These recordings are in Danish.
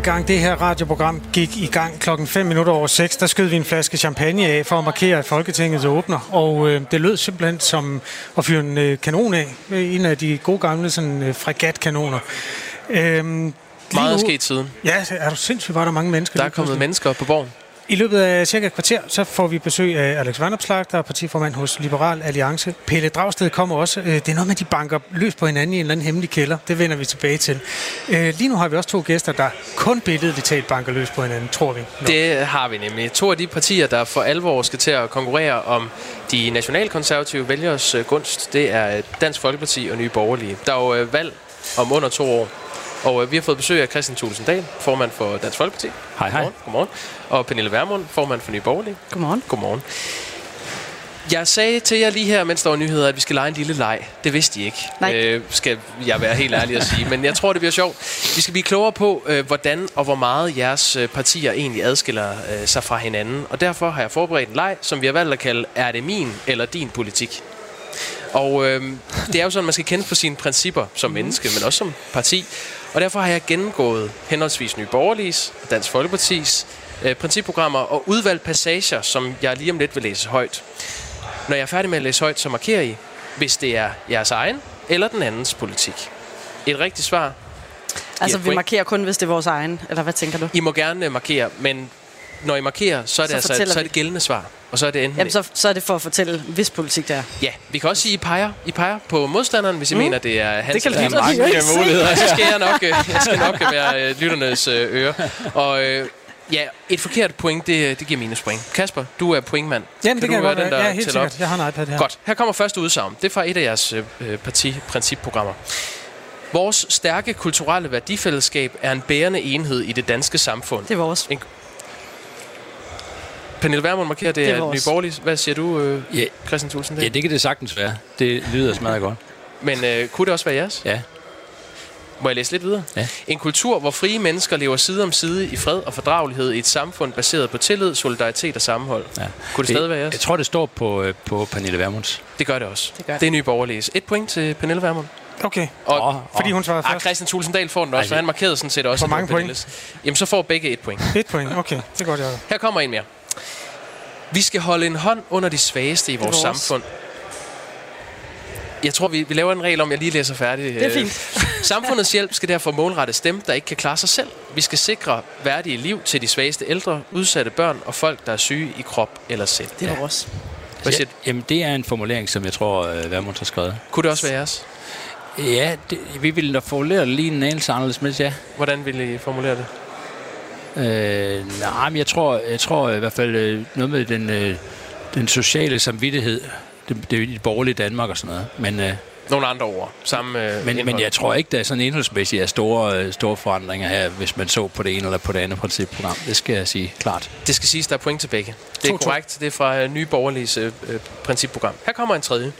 Dengang det her radioprogram gik i gang klokken 5 minutter over 6, der skød vi en flaske champagne af for at markere, at Folketinget åbner. Og øh, det lød simpelthen som at fyre en øh, kanon af. En af de gode gamle sådan, øh, fregatkanoner. Øhm, Meget er sket siden. Ja, er du sindssygt, var der mange mennesker. Der er kommet mennesker på borgen. I løbet af cirka et kvarter, så får vi besøg af Alex Vandopslag, der er partiformand hos Liberal Alliance. Pelle Dragsted kommer også. Øh, det er noget med, at de banker løs på hinanden i en eller anden hemmelig kælder. Det vender vi tilbage til. Øh, lige nu har vi også to gæster, der kun billedligt talt banker løs på hinanden, tror vi. Nå. Det har vi nemlig. To af de partier, der for alvor skal til at konkurrere om de nationalkonservative vælgers øh, gunst, det er Dansk Folkeparti og Nye Borgerlige. Der er jo valg om under to år. Og øh, vi har fået besøg af Christian Thulesen Dahl, formand for Dansk Folkeparti. Hej, hej. Godmorgen. Godmorgen. Og Pernille Vermund, formand for Nye Borgerlige. Godmorgen. Godmorgen. Jeg sagde til jer lige her, mens der var nyheder, at vi skal lege en lille leg. Det vidste I ikke, Nej. Øh, skal jeg være helt ærlig at sige. Men jeg tror, det bliver sjovt. Vi skal blive klogere på, øh, hvordan og hvor meget jeres øh, partier egentlig adskiller øh, sig fra hinanden. Og derfor har jeg forberedt en leg, som vi har valgt at kalde, er det min eller din politik? Og øh, det er jo sådan, at man skal kende på sine principper som menneske, men også som parti. Og derfor har jeg gennemgået henholdsvis Nye Borgerliges og Dansk Folkepartis øh, principprogrammer og udvalgt passager, som jeg lige om lidt vil læse højt. Når jeg er færdig med at læse højt, så markerer I, hvis det er jeres egen eller den andens politik. Et rigtigt svar. Altså, vi markerer kun, hvis det er vores egen, eller hvad tænker du? I må gerne markere, men når I markerer, så er det, så altså, så er det gældende svar. Og så er det enten Jamen, så, så er det for at fortælle, hvis politik det er. Ja, vi kan også sige, at I peger, I peger på modstanderen, hvis I mm. mener, det er hans det kan eller mange muligheder. Så skal jeg nok, jeg skal nok være lytternes øre. Og øh, ja, et forkert point, det, det giver minuspoint. Kasper, du er pointmand. Jamen, kan det du kan være jeg godt. Ja, helt sikkert. Jeg har en iPad her. Godt. Her kommer første udsagn. Det er fra et af jeres øh, partiprincipprogrammer. Vores stærke kulturelle værdifællesskab er en bærende enhed i det danske samfund. Det er vores. En, Pernille Vermund markerer, det, det er, er Nye Borgerlige. Hvad siger du, øh, ja. Christian Thulsen? Ja, det kan det sagtens være. Det lyder smadret godt. Men øh, kunne det også være jeres? Ja. Må jeg læse lidt videre? Ja. En kultur, hvor frie mennesker lever side om side i fred og fordragelighed i et samfund baseret på tillid, solidaritet og sammenhold. Ja. Kunne det, det stadig være jeres? Jeg tror, det står på, øh, på Pernille Vermunds. Det gør det også. Det, gør det. det er Nye Borgerlige. Et point til Pernille Vermund. Okay. Og, oh, fordi hun svarede først. Ah, Christian Thulsendal får den også, for han markerede sådan set også. Hvor mange point? Jamen, så får begge et point. Et point, okay. Det er godt, jeg Her kommer en mere. Vi skal holde en hånd under de svageste i vores, vores. samfund. Jeg tror, vi, vi laver en regel om, jeg lige læser færdig. Det er fint. Samfundets hjælp skal derfor målrettes dem, der ikke kan klare sig selv. Vi skal sikre værdige liv til de svageste ældre, udsatte børn og folk, der er syge i krop eller sind. Det er ja. vores. Hvad siger ja, Jamen, det er en formulering, som jeg tror, uh, Værmund har skrevet. Kunne det også være jeres? Ja, det, vi ville da formulere det lige en anelse anderledes, men ja. Hvordan ville I formulere det? Øh, nej, men jeg tror, jeg tror i hvert fald øh, noget med den, øh, den sociale samvittighed. Det, det er jo i det borgerlige Danmark og sådan noget. Men, øh, Nogle andre ord. Samme, øh, men, men jeg tror ikke, der er sådan indholdsmæssigt er store, øh, store forandringer her, hvis man så på det ene eller på det andet principprogram. Det skal jeg sige klart. Det skal siges, der er point til begge. Det er to, korrekt. Det er fra Nye Borgerlige øh, principprogram. Her kommer en tredje.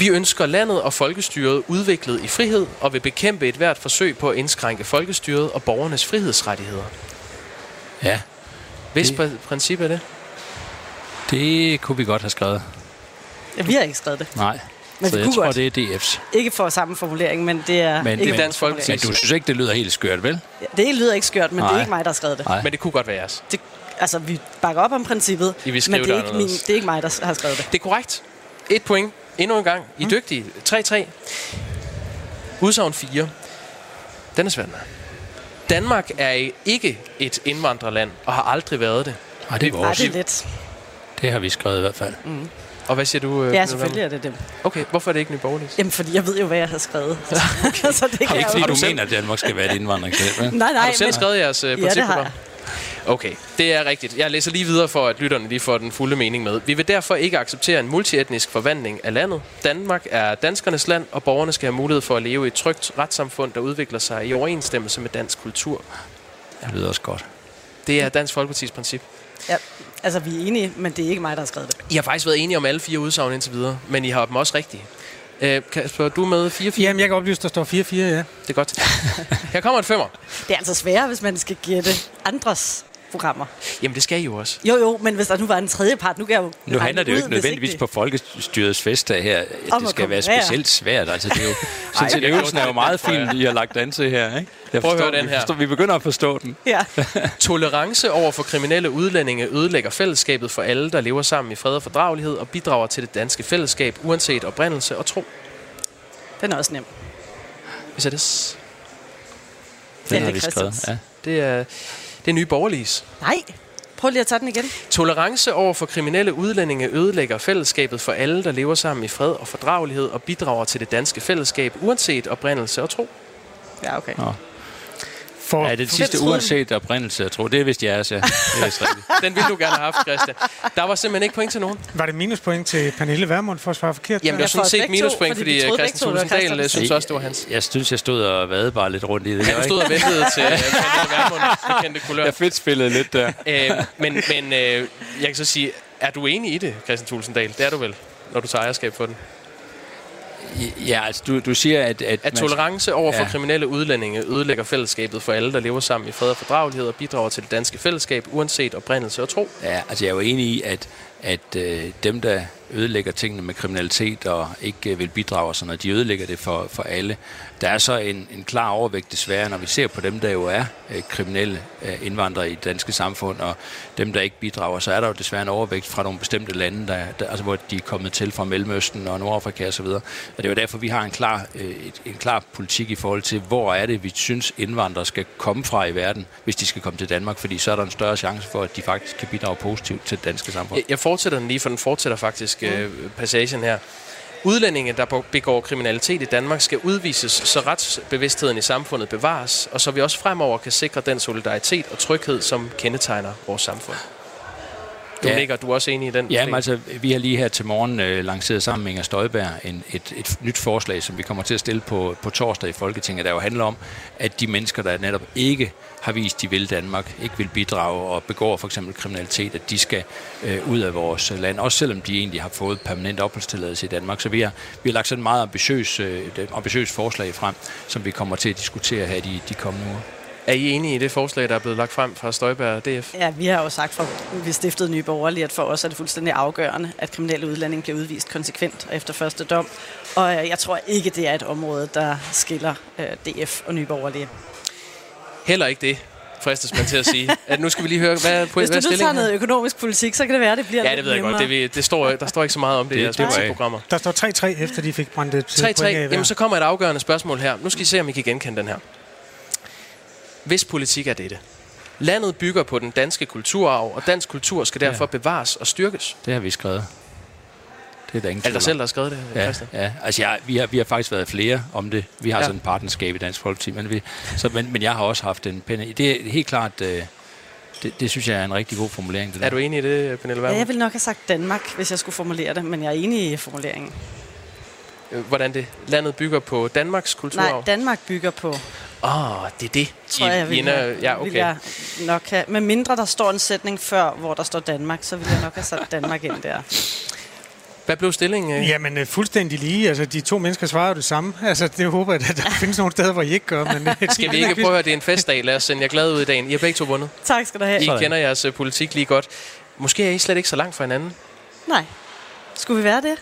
Vi ønsker landet og folkestyret udviklet i frihed og vil bekæmpe et hvert forsøg på at indskrænke folkestyret og borgernes frihedsrettigheder. Ja. Hvis det, princip er det? Det kunne vi godt have skrevet. Ja, vi har ikke skrevet det. Nej. Men så jeg tror, godt. det er DF's. Ikke for samme formulering, men det er men, ikke men, dansk folkeparti. Men du synes ikke, det lyder helt skørt, vel? Ja, det lyder ikke skørt, men Nej. det er ikke mig, der har skrevet det. Nej. Men det kunne godt være jeres. Det, altså, vi bakker op om princippet, I men det er, ikke min, det er ikke mig, der har skrevet det. Det er korrekt. Et point endnu en gang. I er mm. dygtige. 3-3. Udsagn 4. Den er svær. Danmark er ikke et indvandrerland, og har aldrig været det. Nej, det er vores. Nej, det er let. Det har vi skrevet i hvert fald. Mm. Og hvad siger du? Øh, ja, selvfølgelig er det det. Okay, hvorfor er det ikke Nye Borgerlige? Jamen, fordi jeg ved jo, hvad jeg har skrevet. okay. så det kan ikke fordi, du mener, at Danmark skal være et indvandringsland? nej, nej. Har du selv men... skrevet jeres uh, ja, det har jeg. Okay, det er rigtigt. Jeg læser lige videre for, at lytterne lige får den fulde mening med. Vi vil derfor ikke acceptere en multietnisk forvandling af landet. Danmark er danskernes land, og borgerne skal have mulighed for at leve i et trygt retssamfund, der udvikler sig i overensstemmelse med dansk kultur. Det lyder også godt. Det er Dansk Folkepartis princip. Ja, altså vi er enige, men det er ikke mig, der har skrevet det. I har faktisk været enige om alle fire udsagn indtil videre, men I har dem også rigtige. Øh, Kasper, du er med 4-4? Jamen, jeg kan oplyse, der står 4-4, ja. Det er godt. Her kommer et femmer. Det er altså sværere, hvis man skal gætte andres programmer. Jamen, det skal I jo også. Jo, jo, men hvis der nu var en tredje part, nu kan jeg jo Nu handler det jo ud, ikke hvis nødvendigvis det- på folkestyrets festdag her, at Om det skal være specielt svært. Altså, det er jo, sådan Ej, set, øvelsen er jo meget fin, I har lagt an til her. Ikke? Jeg Prøv at forstår, høre den vi her. Forstår, vi begynder at forstå den. Ja. Tolerance over for kriminelle udlændinge ødelægger fællesskabet for alle, der lever sammen i fred og fordragelighed og bidrager til det danske fællesskab, uanset oprindelse og tro. Den er også nem. Hvis er det, Den Ja, har det vi er skrevet. Ja. det er, det er nye borgerliges. Nej, prøv lige at tage den igen. Tolerance over for kriminelle udlændinge ødelægger fællesskabet for alle, der lever sammen i fred og fordragelighed og bidrager til det danske fællesskab, uanset oprindelse og tro. Ja, okay. Nå. For, Ja, den for, sidste troede- uanset oprindelse, jeg tror. Det er vist jeres, ja. Det er. Den ville du gerne have haft, Christian. Der var simpelthen ikke point til nogen. var det minuspoint til Pernille Vermund for at svare forkert? Jamen, det var sådan for set begge to, minuspoint, fordi fordi, Christian Tulsendal synes også, det var hans. Jeg synes, jeg stod og vadede bare lidt rundt i det. Han Jeg, stod og ventede til øh, Pernille Vermund, kendte kulør. jeg fedt spillet lidt der. Øh, men men øh, jeg kan så sige, er du enig i det, Christian Tulsendal? Det er du vel, når du tager ejerskab for den. Ja, altså du, du siger, at... At, At tolerance over for Ja. kriminelle udlændinge ødelægger fællesskabet for alle, der lever sammen i fred og fordragelighed og bidrager til det danske fællesskab, uanset oprindelse og tro. Ja, altså jeg er jo enig i, at, at øh, dem, der ødelægger tingene med kriminalitet og ikke øh, vil bidrage og sådan noget, de ødelægger det for, for alle. Der er så en, en klar overvægt desværre, når vi ser på dem, der jo er øh, kriminelle øh, indvandrere i det danske samfund, og dem, der ikke bidrager, så er der jo desværre en overvægt fra nogle bestemte lande, der, der, altså, hvor de er kommet til fra Mellemøsten og Nordafrika osv. Og, og det er jo derfor, vi har en klar, øh, en klar politik i forhold til, hvor er det, vi synes, indvandrere skal komme fra i verden, hvis de skal komme til Danmark, fordi så er der en større chance for, at de faktisk kan bidrage positivt til det danske samfund. Jeg, jeg fortsætter den lige, for den fortsætter faktisk øh, passagen her. Udlændinge, der begår kriminalitet i Danmark, skal udvises, så retsbevidstheden i samfundet bevares, og så vi også fremover kan sikre den solidaritet og tryghed, som kendetegner vores samfund. Du Ja. nikker, du er også enig i den? Ja, men altså, vi har lige her til morgen øh, lanceret sammen med Inger Støjberg en, et, et nyt forslag, som vi kommer til at stille på, på torsdag i Folketinget, der jo handler om, at de mennesker, der netop ikke har vist, de vil Danmark, ikke vil bidrage og begår for eksempel kriminalitet, at de skal øh, ud af vores land, også selvom de egentlig har fået permanent opholdstilladelse i Danmark. Så vi har, vi har lagt sådan et meget ambitiøs, øh, ambitiøs forslag frem, som vi kommer til at diskutere her de, de kommende uger. Er I enige i det forslag, der er blevet lagt frem fra Støjberg og DF? Ja, vi har jo sagt, fra vi stiftede Nye Borgerlige, at for os er det fuldstændig afgørende, at kriminelle udlændinge bliver udvist konsekvent og efter første dom. Og øh, jeg tror ikke, det er et område, der skiller øh, DF og Nye Borgerlige. Heller ikke det, fristes man til at sige. At nu skal vi lige høre, hvad, Hvis hvad er du nu tager noget økonomisk politik, så kan det være, det bliver Ja, det ved jeg godt. Det, det står, der står ikke så meget om det, Det- i jeres principprogrammer. Der står 3-3, efter de fik brændt et 3-3. point af hver. Jamen, så kommer et afgørende spørgsmål her. Nu skal I se, om I kan genkende den her. Hvis politik er dette. Landet bygger på den danske kulturarv, og dansk kultur skal derfor bevares og styrkes. Det har vi skrevet. Det er der ingen Er det tvivl dig om. selv, der har skrevet det, Ja, Christian? ja. Altså, jeg, vi, har, vi har faktisk været flere om det. Vi har Ja. ja. sådan et partnerskab i Dansk Folkeparti, men, vi, så, men, men jeg har også haft en penne. Det er helt klart, øh, det, det synes jeg er en rigtig god formulering. Det der. Er du enig i det, Pernille Ja, jeg ville nok have sagt Danmark, hvis jeg skulle formulere det, men jeg er enig i formuleringen. Øh, Hvordan det? Landet bygger på Danmarks Nej, kulturarv? Danmark bygger på, Åh, oh, det er det. tror I, jeg vil, have, ja, vil okay. jeg nok have. Med mindre der står en sætning før, hvor der står Danmark, så vil jeg nok have sat Danmark ind der. Hvad blev stillingen? øh? Jamen, øh, fuldstændig lige. Altså, de to mennesker svarer det samme. Altså, det håber jeg, at der findes nogle steder, hvor I ikke gør. Men, øh, Skal vi ikke prøve at høre, det er en festdag. Lad os sende jer glad ud i dagen. I har begge to vundet. Tak skal du have. I Sådan. kender jeres politik lige godt. Måske er I slet ikke så langt fra hinanden. Nej. Skulle vi være det?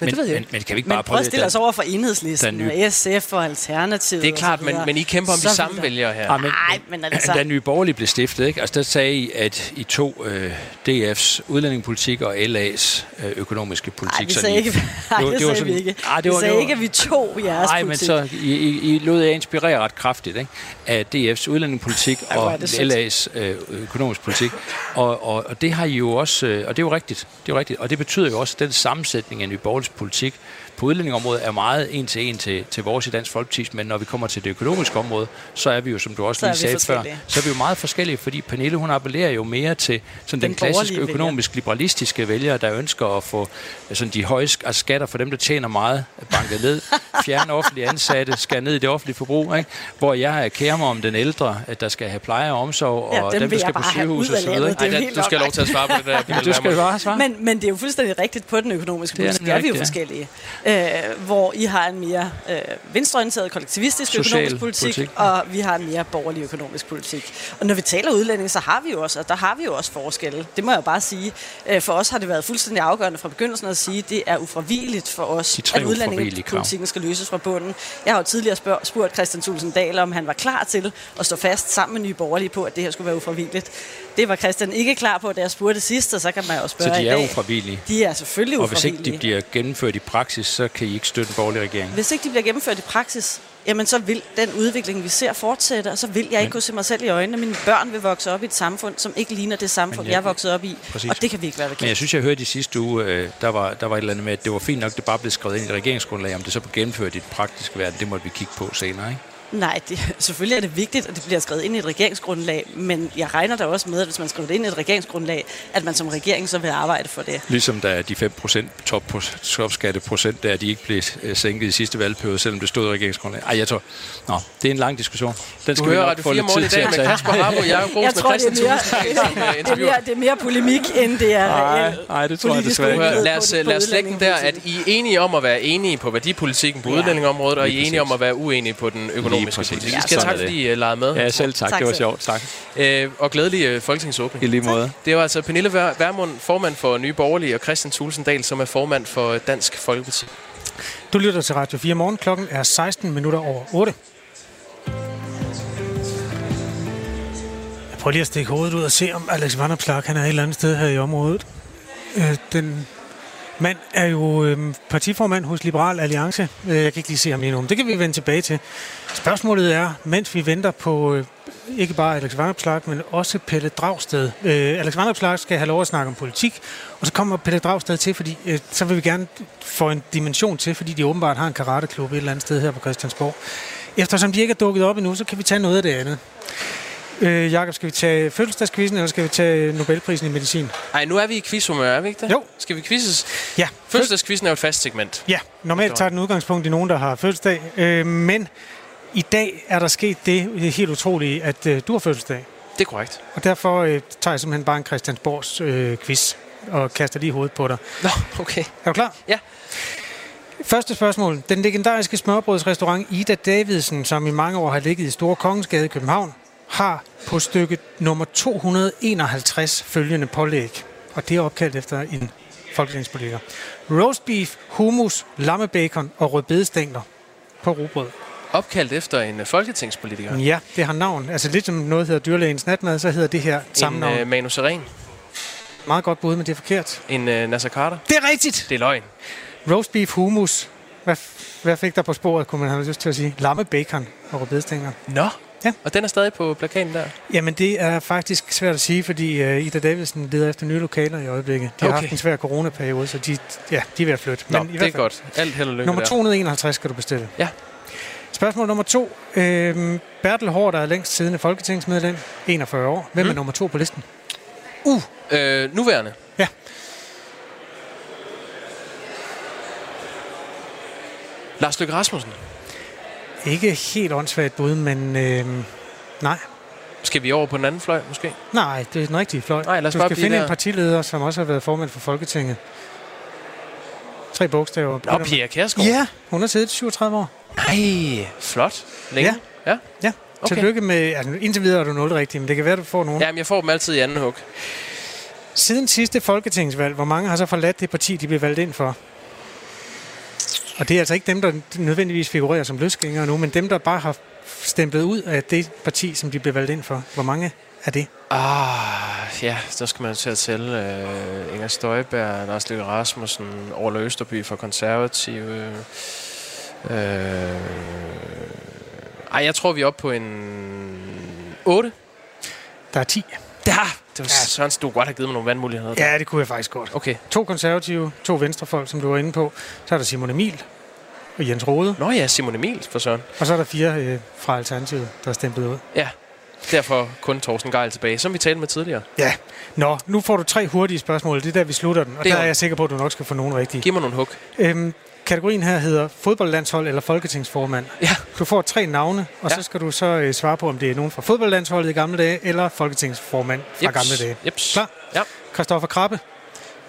Men, men, det ved jeg men, ikke. men kan vi ikke Men bare at prøve stille os over for enhedslisten, og SF og Alternativet. Det er klart, men, men I kæmper om de samme vælgere her. Ah, men, Nej, men altså... Da Nye Borgerlige blev stiftet, ikke? Altså, der sagde I, at I to øh, DF's udlændingepolitik og LA's øh, økonomiske politik. Nej, vi sådan sagde i- ikke, nej, det, det var sagde vi sådan- ikke. Ah, det vi var- sagde det var- ikke, at vi tog jeres Nej, men politik. så I, I, I lod jer inspirere ret kraftigt ikke? af DF's udlændingepolitik Ej, og. LA's øh, økonomisk politik. Og, og, og det har I jo også, øh, og det er jo rigtigt, det er jo rigtigt. Og det betyder jo også, at den sammensætning af Nye Borgerliges politik på udlændingområdet er meget en til en til, til vores i Dansk Folkeparti, men når vi kommer til det økonomiske område, så er vi jo, som du også Så er lige sagde før, så er vi jo meget forskellige, fordi Pernille, hun appellerer jo mere til sådan den, Den klassiske vælger. økonomisk liberalistiske vælgere, der ønsker at få sådan de høje altså skatter for dem, der tjener meget, banket ned, fjerne offentlige ansatte, skære ned i det offentlige forbrug, ikke? hvor jeg kærer mig om den ældre, at der skal have pleje og omsorg, Ja, og dem dem, der skal på sygehus og så videre. Det er Ej, der, du skal lov til at svare på det der. Jamen, du skal bare svare. Men, men det er jo fuldstændig rigtigt på den økonomiske Det er politik. nemlig Der er vi jo rigtigt, forskellige. Øh, hvor I har en mere øh, venstreorienteret kollektivistisk Social økonomisk politik, politik. og vi har en mere borgerlig økonomisk politik. Og når vi taler udlænding, så har vi jo også, og der har vi jo også forskelle. Det må jeg bare sige. Øh, for os har det været fuldstændig afgørende fra begyndelsen at sige, at det er ufravigeligt for os, at ufravigelige udlændingepolitikken skal løses fra bunden. Jeg har jo tidligere spurgt, spurgt Christian Thulsen Dahl, om han var klar til at stå fast sammen med Nye Borgerlige på, at det her skulle være ufravigeligt. Det var Christian ikke klar på, da jeg spurgte sidst, og så kan man jo spørge Så de er ufravigelige. De er selvfølgelig Og hvis ikke ufravigelige. de bliver gennemført i praksis, så kan I ikke støtte en borgerlig regering. Hvis ikke de bliver gennemført i praksis, jamen så vil den udvikling, vi ser, fortsætte, og så vil jeg ikke kunne se mig selv i øjnene. Mine børn vil vokse op i et samfund, som ikke ligner det samfund, jeg, jeg- vokset op i. Præcis. Og det kan vi ikke være Men jeg bekendt. synes, jeg hørte i sidste uge, øh, der var, der var et eller andet med, at det var fint nok, det bare blev skrevet ind i et regeringsgrundlag. Om det så blev gennemført i et praktisk verden, det måtte vi kigge på senere, ikke? Nej, det, selvfølgelig er det vigtigt, at det bliver skrevet ind i et regeringsgrundlag, men jeg regner da også med, at hvis man skriver det ind i et regeringsgrundlag, at man som regering så vil arbejde for det. Ligesom da de 5% top, topskatteprocent, der de ikke blev øh, sænket i sidste valgperiode, selvom det stod i regeringsgrundlaget. Ej, jeg tror... Nå, det er en lang diskussion. Den Du skal vi hører nok Radio få 4 lidt tid til dag at med tage. Kasper Harbo, Jeg med tror, det Christian er mere, øh, det, er mere, det er mere polemik, end det er Nej, reel nej, det tror jeg desværre ikke. Lad os, lad os lægge den der, at. I er enige om at være enige på værdipolitikken på Ja. udlændingeområdet, og I er enige om at være uenige på den økonomiske præcis. politik. Ja, I skal tak, det. fordi I uh, legede med. Ja, selv tak. Tak det var selv. sjovt. Tak. Øh, og glædelig uh, folketingsåbning. I lige måde. Det var altså Pernille Vær- Vermund, formand for Nye Borgerlige, og Christian Thulsen Dahl, som er formand for Dansk Folkeparti. Du lytter til Radio 4 morgen. Klokken er 16 minutter over 8. Jeg prøver lige at stikke hovedet ud og se, om Alex Vanderplak han er et eller andet sted her i området. Øh, den mand er jo øh, partiformand hos Liberal Alliance. Øh, jeg kan ikke lige se ham lige nu, men det kan vi vende tilbage til. Spørgsmålet er, mens vi venter på øh, ikke bare Alex Vandopslag, men også Pelle Dragsted. Øh, Alex Vandopslag skal have lov at snakke om politik, og så kommer Pelle Dragsted til, fordi øh, så vil vi gerne få en dimension til, fordi de åbenbart har en karateklub et eller andet sted her på Christiansborg. Eftersom de ikke er dukket op endnu, så kan vi tage noget af det andet. Øh, Jakob, skal vi tage fødselsdagskvisten, eller skal vi tage Nobelprisen i medicin? Ej, nu er vi i quizhumør, er vi ikke det? Jo. Skal vi quizzes? Ja, Fødselsdagskvisten er jo et fast segment. Ja, normalt tager den udgangspunkt i nogen, der har fødselsdag. Øh, men i dag er der sket det, helt utrolige, at øh, du har fødselsdag. Det er korrekt. Og derfor øh, tager jeg simpelthen bare en Christiansborgs øh, quiz og kaster lige hovedet på dig. Nå, okay. Er du klar? Ja. Første spørgsmål. Den legendariske smørbrødsrestaurant Ida Davidsen, som i mange år har ligget i Store Kongensgade i København, har på stykke nummer 251 følgende pålæg. Og det er opkaldt efter en folketingspolitiker. Roast beef, hummus, lammebacon og rødbedestængler på rugbrød. Opkaldt efter en uh, folketingspolitiker. Ja, det har navn. Altså lidt som noget hedder dyrlægens natmad, så hedder det her samme En navn. uh, Manu Seren. Meget godt bud, men det er forkert. En uh, Nasser Carter. Det er rigtigt! Det er løgn. Roast beef, hummus. Hvad, hvad fik der på sporet, kunne man have lyst til at sige? Lamme, bacon og rødbedestænger. Nå. Ja. Og den er stadig på plakaten der. Jamen, det er faktisk svært at sige, fordi uh, Ida Davidsen leder efter nye lokaler i øjeblikket. De har Okay. haft en svær coronaperiode, så de, ja, de er ved at flytte. Nå, Men i det hvert er fald, godt. Alt held og lykke Nummer der. 251 skal du bestille. Ja. Spørgsmål nummer to. Øhm, Bertel Hård, der er længst siddende folketingsmedlem, 41 år. Hvem Mm. er nummer to på listen? Øh, nuværende. Ja. Lars Løkke Rasmussen. Ikke helt åndssvagt bud, men øhm, nej. Skal vi over på den anden fløj, måske? Nej, det er den rigtige fløj. Nej, lad os du skal finde der. en partileder, som også har været formand for Folketinget. Tre bogstaver. Nå, Pia Kjærsgaard. Ja, hun har siddet i 37 år. Nej, flot. Længe. Ja. ja. Ja, Okay. tillykke med... Altså, indtil videre er du nul rigtigt, men det kan være, du får nogen. Jamen, jeg får dem altid i anden hug. Siden sidste folketingsvalg, hvor mange har så forladt det parti, de blev valgt ind for? Og det er altså ikke dem, der nødvendigvis figurerer som løsgængere nu, men dem, der bare har stemplet ud af det parti, som de blev valgt ind for. Hvor mange er det? Ah, ja, der skal man til at tælle uh, Inger Støjberg, Lars Løkke Rasmussen, Orla Østerby fra Konservative. Uh, ej, jeg tror, vi er oppe på en 8. Der er 10. Der! Det var Sørens, du kunne godt have givet mig nogle vandmuligheder. der. Ja, det kunne jeg faktisk godt. Okay. To konservative, to venstrefolk, som du var inde på. Så er der Simon Emil og Jens Rode. Nå ja, Simon Emil for Søren. Og så er der fire øh, fra Alternativet, der er stemplet ud. Ja, derfor kun Thorsten Geil tilbage, som vi talte med tidligere. Ja. Nå, nu får du tre hurtige spørgsmål. Det er der, vi slutter den. Og Det er der er jeg sikker på, at du nok skal få nogen rigtige. Giv mig nogle hug. Øhm, kategorien her hedder fodboldlandshold eller folketingsformand. Ja. Du får tre navne, og Ja. så skal du så øh, svare på, om det er nogen fra fodboldlandsholdet i gamle dage, eller folketingsformand fra Jeps. gamle dage. Jeps. Klar? Ja. Christoffer Krabbe.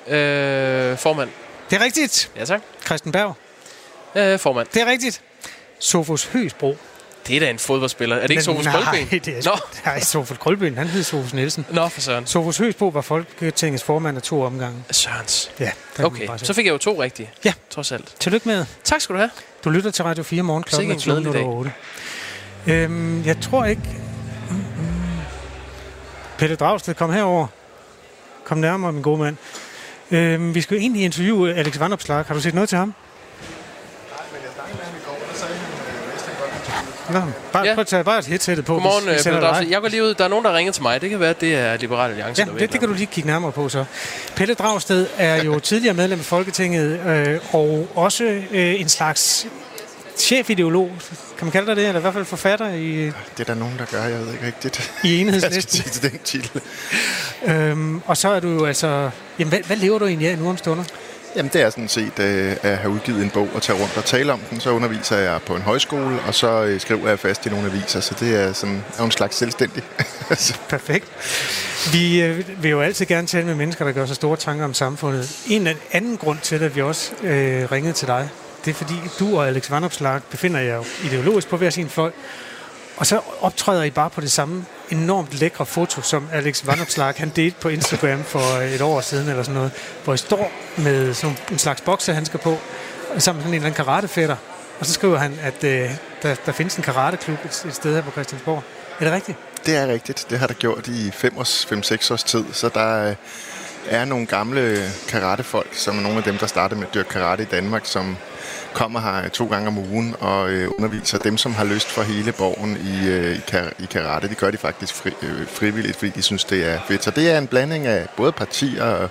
Øh, formand. Det er rigtigt. Ja, tak. Christian Berg. øh, formand. Det er rigtigt. Sofus Høsbro. Det er da en fodboldspiller. Er det ikke Sofus Nej, Koldben? det er Nå. Nej, Sofus Koldben. Han hed Sofus Nielsen. Nå, for søren. Sofus Høsbro var Folketingets formand af to omgange. Sørens. Ja, Okay, bare sige. så fik jeg jo to rigtige. Ja. Trods alt. Tillykke med. Tak skal du have. Du lytter til Radio 4 morgen klokken Sikke en er 20 glædelig dag. over 8. Øhm, jeg tror ikke... Mm, mm. Pelle Dragsted, kom herover. Kom nærmere, min gode mand. Øhm, vi skal jo egentlig interviewe Alex Vandopslag. Har du set noget til ham? Nå, bare, Ja. prøv at tage bare et headset på. Godmorgen, hvis vi sender Pelle. Jeg går lige ud. Der er nogen, der ringer til mig. Det kan være, at det er Liberal Alliance. Ja, det, det kan du lige kigge nærmere på så. Pelle Dragsted er jo tidligere medlem af Folketinget, øh, og også øh, en slags chefideolog, kan man kalde dig det, eller i hvert fald forfatter i, Det er der nogen, der gør, jeg ved ikke rigtigt. i Jeg skal enhedslisten. til den titel. Øhm, og så er du jo altså... Jamen, hvad, hvad lever du egentlig af nu om stunder? Jamen, det er sådan set øh, at have udgivet en bog og tage rundt og tale om den. Så underviser jeg på en højskole, og så øh, skriver jeg fast i nogle aviser. Så det er sådan er en slags selvstændig. Perfekt. Vi øh, vil jo altid gerne tale med mennesker, der gør sig store tanker om samfundet. En af anden grund til, at vi også øh, ringede til dig, det er fordi, du og Alex Vandopslag befinder jer jo ideologisk på hver sin fløj. Og så optræder I bare på det samme enormt lækre foto, som Alex Vanopslag han delte på Instagram for øh, et år siden eller sådan noget, hvor I står med sådan en slags boksehandsker på, sammen med sådan en eller anden karatefætter. Og så skriver han, at øh, der, der findes en karateklub et, et sted her på Christiansborg. Er det rigtigt? det er rigtigt. Det har der gjort i 5-6 års tid. Så der øh, er nogle gamle karatefolk, som er nogle af dem, der startede med at dyrke karate i Danmark, som kommer her øh, to gange om ugen og øh, underviser dem, som har lyst for hele borgen i, øh, i, kar- i karate. Det gør de faktisk fri, øh, frivilligt, fordi de synes, det er fedt. Så det er en blanding af både partier og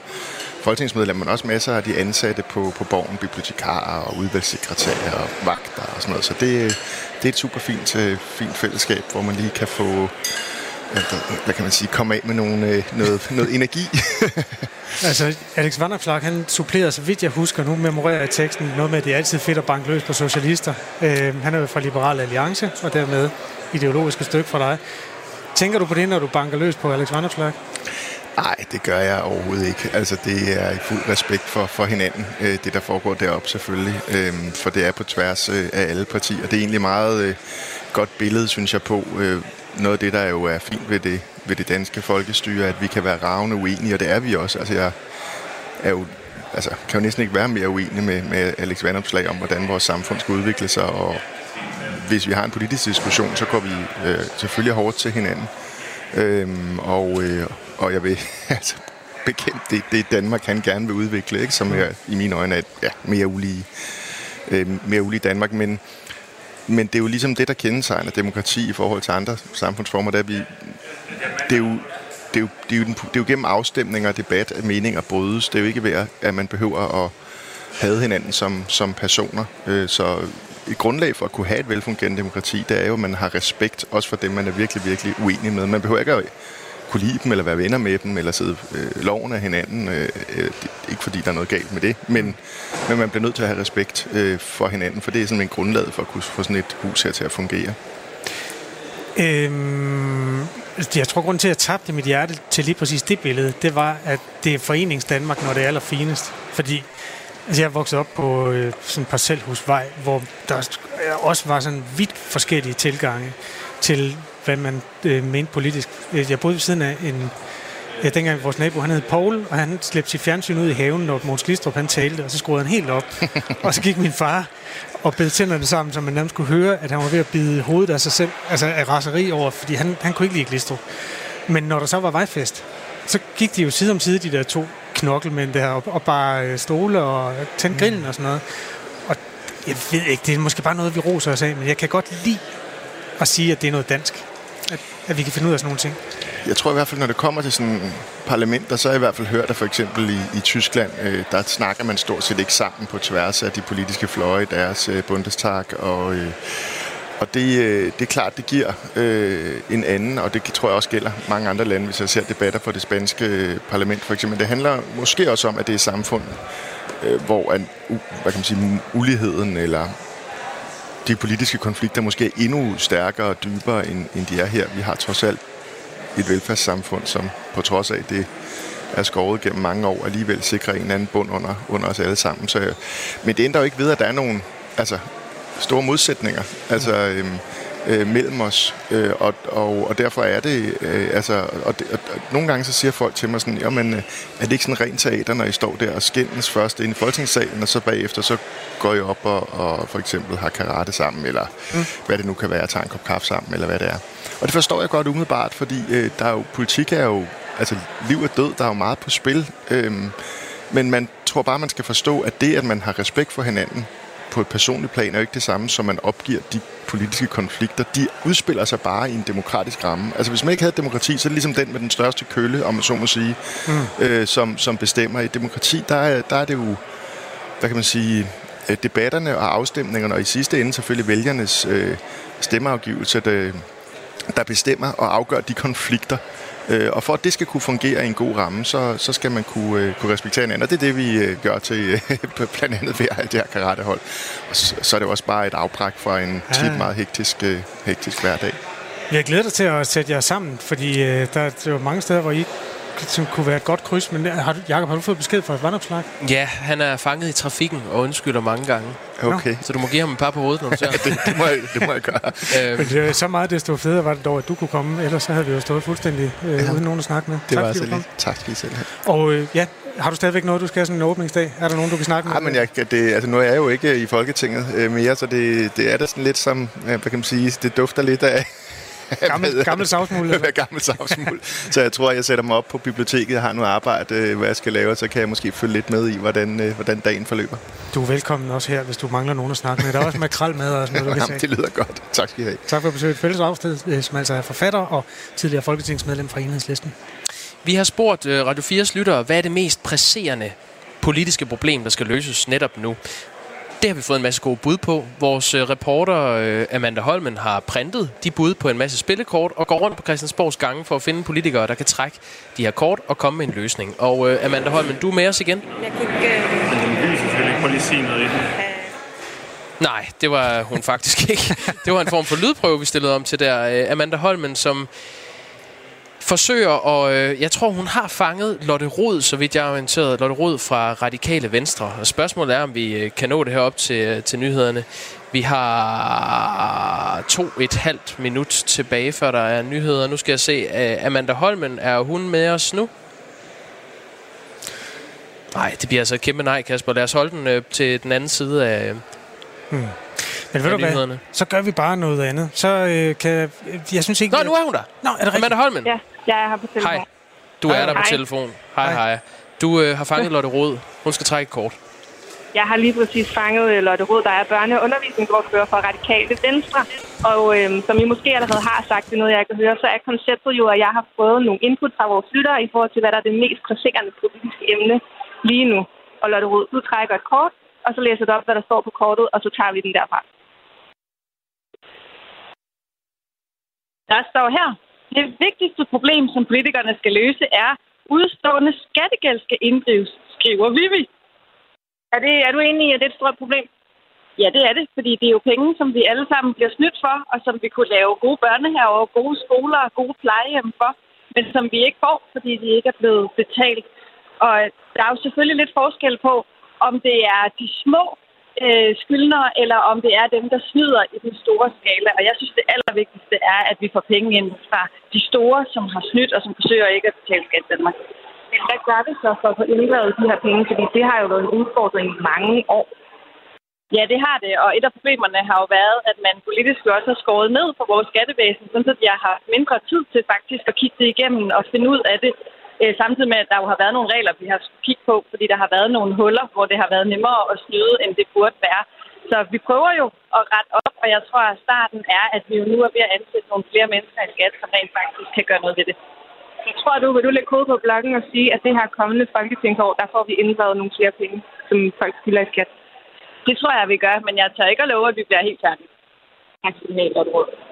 folketingsmedlemmer, men også masser af de ansatte på, på borgen, bibliotekarer og udvalgssekretærer og vagter og sådan noget. Så det, øh, det er et super fint, øh, fint fællesskab, hvor man lige kan få, hvad- kan man sige, komme af med nogle, øh, noget, noget energi. Altså, Alex Vandopslag, han supplerer, så vidt jeg husker, nu memorerer jeg teksten, noget med, at det er altid fedt at banke løs på socialister. Øh, han er jo fra Liberal Alliance, og dermed ideologiske stykke fra dig. Tænker du på det, når du banker løs på Alex Vandopslag? Nej, det gør jeg overhovedet ikke. Altså, det er i fuld respekt for, for hinanden, øh, det der foregår deroppe selvfølgelig. Øhm, for det er på tværs øh, af alle partier. Det er egentlig meget øh, godt billede, synes jeg, på øh, noget af det, der jo er fint ved det, ved det danske folkestyre, at vi kan være ravne uenige, og det er vi også. Altså, jeg er jo, altså, kan jo næsten ikke være mere uenig med, med Alex Vandopslag om, hvordan vores samfund skal udvikle sig, og hvis vi har en politisk diskussion, så går vi øh, selvfølgelig hårdt til hinanden. Øhm, og, øh, og jeg vil altså, bekæmpe det, det Danmark, han gerne vil udvikle, ikke? som er, i mine øjne er ja, mere ulige, øh, mere ulige Danmark. Men, men det er jo ligesom det, der kendetegner demokrati i forhold til andre samfundsformer. Det er, vi, det er jo det er, jo, det, er jo, den- det er jo gennem afstemninger og debat, at meninger brydes. Det er jo ikke ved, at man behøver at hade hinanden som, som personer. Øh, så et grundlag for at kunne have et velfungerende demokrati, det er jo, at man har respekt, også for dem, man er virkelig, virkelig uenig med. Man behøver ikke at kunne lide dem, eller være venner med dem, eller sidde øh, loven af hinanden. Øh, øh, det, ikke fordi der er noget galt med det, men, men man bliver nødt til at have respekt øh, for hinanden, for det er sådan en grundlag for at kunne få sådan et hus her til at fungere. Øhm, altså, jeg tror, grund til, at jeg tabte mit hjerte til lige præcis det billede, det var, at det er forenings Danmark, når det er allerfinest. Fordi altså, jeg voksede op på øh, sådan en parcelhusvej, hvor der også var sådan vidt forskellige tilgange til, hvad man øh, mente politisk. Øh, Jeg boede ved siden af en... Ja, dengang vores nabo, han hed Paul, og han slæbte sit fjernsyn ud i haven, når Måns Glistrup han talte, og så skruede han helt op. og så gik min far og bed tænderne sammen, så man nærmest kunne høre, at han var ved at bide hovedet af sig selv, altså af raseri over, fordi han, han kunne ikke lide Glistrup. Men når der så var vejfest, så gik de jo side om side, de der to knokkelmænd der, og, og bare øh, stole og tændte grillen og sådan noget. Og jeg ved ikke, det er måske bare noget, vi roser os af, men jeg kan godt lide at sige, at det er noget dansk. At, at vi kan finde ud af sådan nogle ting. Jeg tror i hvert fald, når det kommer til sådan parlamenter, så har jeg i hvert fald hørt, at for eksempel i, i Tyskland, øh, der snakker man stort set ikke sammen på tværs af de politiske fløje i deres øh, Bundestag, og, øh, og det, øh, det er klart, det giver øh, en anden, og det tror jeg også gælder mange andre lande, hvis jeg ser debatter på det spanske øh, parlament for eksempel. Det handler måske også om, at det er samfund, øh, hvor en, hvad kan man sige, uligheden eller de politiske konflikter måske endnu stærkere og dybere, end, end de er her. Vi har trods alt et velfærdssamfund, som på trods af det er skåret gennem mange år, alligevel sikrer en eller anden bund under, under os alle sammen. Så, men det ændrer jo ikke ved, at der er nogle, altså, store modsætninger. Altså, øhm, øh, mellem os, øh, og, og, og derfor er det, øh, altså, og, det, og, og nogle gange så siger folk til mig sådan, jamen, øh, er det ikke sådan rent teater, når I står der og skændes først ind i folketingssalen, og så bagefter så går I op og, og for eksempel har karate sammen, eller mm. hvad det nu kan være, tager en kop kaffe sammen, eller hvad det er. Og det forstår jeg godt umiddelbart, fordi øh, der er jo, politik er jo, altså liv og død, der er jo meget på spil, øh, men man tror bare, man skal forstå, at det, at man har respekt for hinanden, på et personligt plan er jo ikke det samme, som man opgiver de politiske konflikter. De udspiller sig bare i en demokratisk ramme. Altså hvis man ikke havde demokrati, så er det ligesom den med den største kølle, om man så må sige, mm. øh, som, som bestemmer. I demokrati, der er, der er det jo, hvad kan man sige, øh, debatterne og afstemningerne, og i sidste ende selvfølgelig vælgernes øh, stemmeafgivelse, der, der bestemmer og afgør de konflikter, Øh, og for at det skal kunne fungere i en god ramme, så, så skal man kunne, øh, kunne respektere hinanden. Og det er det, vi øh, gør til øh, blandt andet ved have det her karatehold. Og så, så er det også bare et afbræk fra en ja. tit meget hektisk, øh, hektisk hverdag. Har glædet dig til at sætte jer sammen, fordi øh, der, der er jo mange steder, hvor I som kunne være et godt kryds, men har du, Jacob, har du fået besked fra et vandopslag? Ja, han er fanget i trafikken og undskylder mange gange. Okay. Så du må give ham et par på hovedet, når du ser. det, det, må jeg, det må jeg gøre. men det er så meget desto federe var det dog, at du kunne komme, ellers så havde vi jo stået fuldstændig øh, ja. uden nogen at snakke med. Det tak, var altså lidt. Tak skal I selv have. Og øh, ja, har du stadigvæk noget, du skal have sådan en åbningsdag? Er der nogen, du kan snakke med? Nej, men jeg, det, altså, nu er jeg jo ikke i Folketinget øh, mere, så det, det er da sådan lidt som, hvad kan man sige, det dufter lidt af, gammel, gammel savsmuld. Hvad gammel savsmuld. så jeg tror, jeg sætter mig op på biblioteket. Jeg har noget arbejde, øh, hvad jeg skal lave, så kan jeg måske følge lidt med i, hvordan, øh, hvordan dagen forløber. Du er velkommen også her, hvis du mangler nogen at snakke med. Der er også makrel med og sådan noget, du kan Det lyder godt. Tak skal I have. Tak for besøget. Fælles Afsted, øh, som altså er forfatter og tidligere folketingsmedlem fra Enhedslisten. Vi har spurgt Radio 4's lyttere, hvad er det mest presserende politiske problem, der skal løses netop nu? Det har vi fået en masse gode bud på. Vores øh, reporter øh, Amanda Holmen har printet de bud på en masse spillekort og går rundt på Christiansborgs gange for at finde politikere, der kan trække de her kort og komme med en løsning. Og øh, Amanda Holmen, du er med os igen. Jeg kan ikke... Men lige sige noget i den. Nej, det var hun faktisk ikke. Det var en form for lydprøve, vi stillede om til der. Amanda Holmen, som forsøger, og øh, jeg tror, hun har fanget Lotte Rod, så vidt jeg er orienteret. Lotte Rod fra Radikale Venstre. Og spørgsmålet er, om vi øh, kan nå det her op til, øh, til nyhederne. Vi har to et halvt minut tilbage, før der er nyheder. Nu skal jeg se, øh, Amanda Holmen, er hun med os nu? Nej, det bliver altså et kæmpe nej, Kasper. Lad os holde den øh, til den anden side af, øh, hmm. Men ved du hvad, så gør vi bare noget andet. Så øh, kan jeg synes ikke... Nå, nu er hun der. Nå, er det rigtigt? Amanda Holmen. Ja, jeg er her på telefon. Hej. Du er der på telefon. Hej, hej. Du øh, har fanget Lotte Rod. Hun skal trække kort. Jeg har lige præcis fanget øh, Lotte Rod, der er børne- og undervisningsordfører for Radikale Venstre. Og øh, som I måske allerede har sagt, det er noget, jeg kan høre, så er konceptet jo, at jeg har fået nogle input fra vores lyttere i forhold til, hvad der er det mest presserende politiske emne lige nu. Og Lotte Rod, du trækker et kort, og så læser du op, hvad der står på kortet, og så tager vi den derfra. Der står her, det vigtigste problem, som politikerne skal løse, er, udstående skattegæld skal inddrives, skriver Vivi. Er, det, er du enig i, at det er et stort problem? Ja, det er det, fordi det er jo penge, som vi alle sammen bliver snydt for, og som vi kunne lave gode børnehaver, gode skoler og gode plejehjem for, men som vi ikke får, fordi de ikke er blevet betalt. Og der er jo selvfølgelig lidt forskel på, om det er de små øh, skyldnere, eller om det er dem, der snyder i den store skala. Og jeg synes, det allervigtigste er, at vi får penge ind fra de store, som har snydt og som forsøger ikke at betale skat i Danmark. Men hvad gør det så for at få inddrevet de her penge? Fordi det har jo været en udfordring i mange år. Ja, det har det, og et af problemerne har jo været, at man politisk også har skåret ned på vores skattevæsen, så jeg har mindre tid til faktisk at kigge det igennem og finde ud af det. Øh, samtidig med, at der jo har været nogle regler, vi har kigget på, fordi der har været nogle huller, hvor det har været nemmere at snyde, end det burde være. Så vi prøver jo at rette op, og jeg tror, at starten er, at vi jo nu er ved at ansætte nogle flere mennesker i skat, som rent faktisk kan gøre noget ved det. Så tror du, vil du lægge kode på bloggen og sige, at det her kommende folketingsår, der får vi inddraget nogle flere penge, som folk skylder i skat? Det tror jeg, vi gør, men jeg tør ikke at love, at vi bliver helt færdige. Tak skal du have,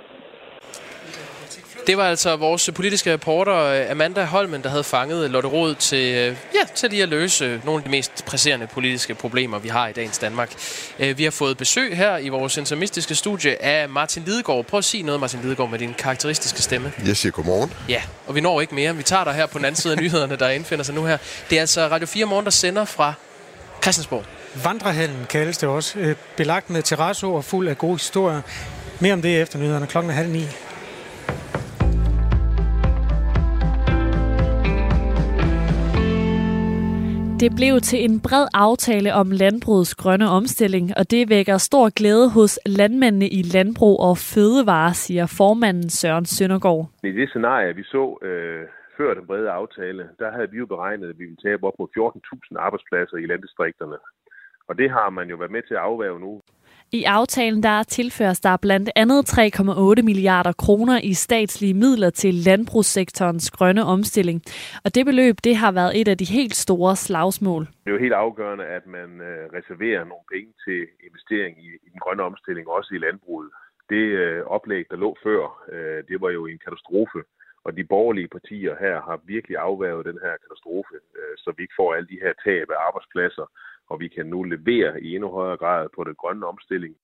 det var altså vores politiske reporter øh, Amanda Holmen, der havde fanget Lotte Rod til, øh, ja, til lige at løse nogle af de mest presserende politiske problemer, vi har i dagens Danmark. Øh, vi har fået besøg her i vores intermistiske studie af Martin Lidegaard. Prøv at sige noget, Martin Lidegaard, med din karakteristiske stemme. Jeg siger godmorgen. Ja, og vi når ikke mere. Vi tager dig her på den anden side af nyhederne, der indfinder sig nu her. Det er altså Radio 4 Morgen, der sender fra Christiansborg. Vandrehallen kaldes det også. Belagt med terrasso og fuld af gode historier. Mere om det efter nyhederne klokken er halv ni. Det blev til en bred aftale om landbrugets grønne omstilling, og det vækker stor glæde hos landmændene i landbrug og fødevare, siger formanden Søren Søndergaard. I det scenarie, vi så øh, før den brede aftale, der havde vi jo beregnet, at vi ville tabe op mod 14.000 arbejdspladser i landdistrikterne. Og det har man jo været med til at afværge nu. I aftalen der tilføres der blandt andet 3,8 milliarder kroner i statslige midler til landbrugssektorens grønne omstilling. Og det beløb det har været et af de helt store slagsmål. Det er jo helt afgørende, at man øh, reserverer nogle penge til investering i, i den grønne omstilling, også i landbruget. Det øh, oplæg, der lå før, øh, det var jo en katastrofe. Og de borgerlige partier her har virkelig afværget den her katastrofe, øh, så vi ikke får alle de her tab af arbejdspladser, og vi kan nu levere i endnu højere grad på den grønne omstilling.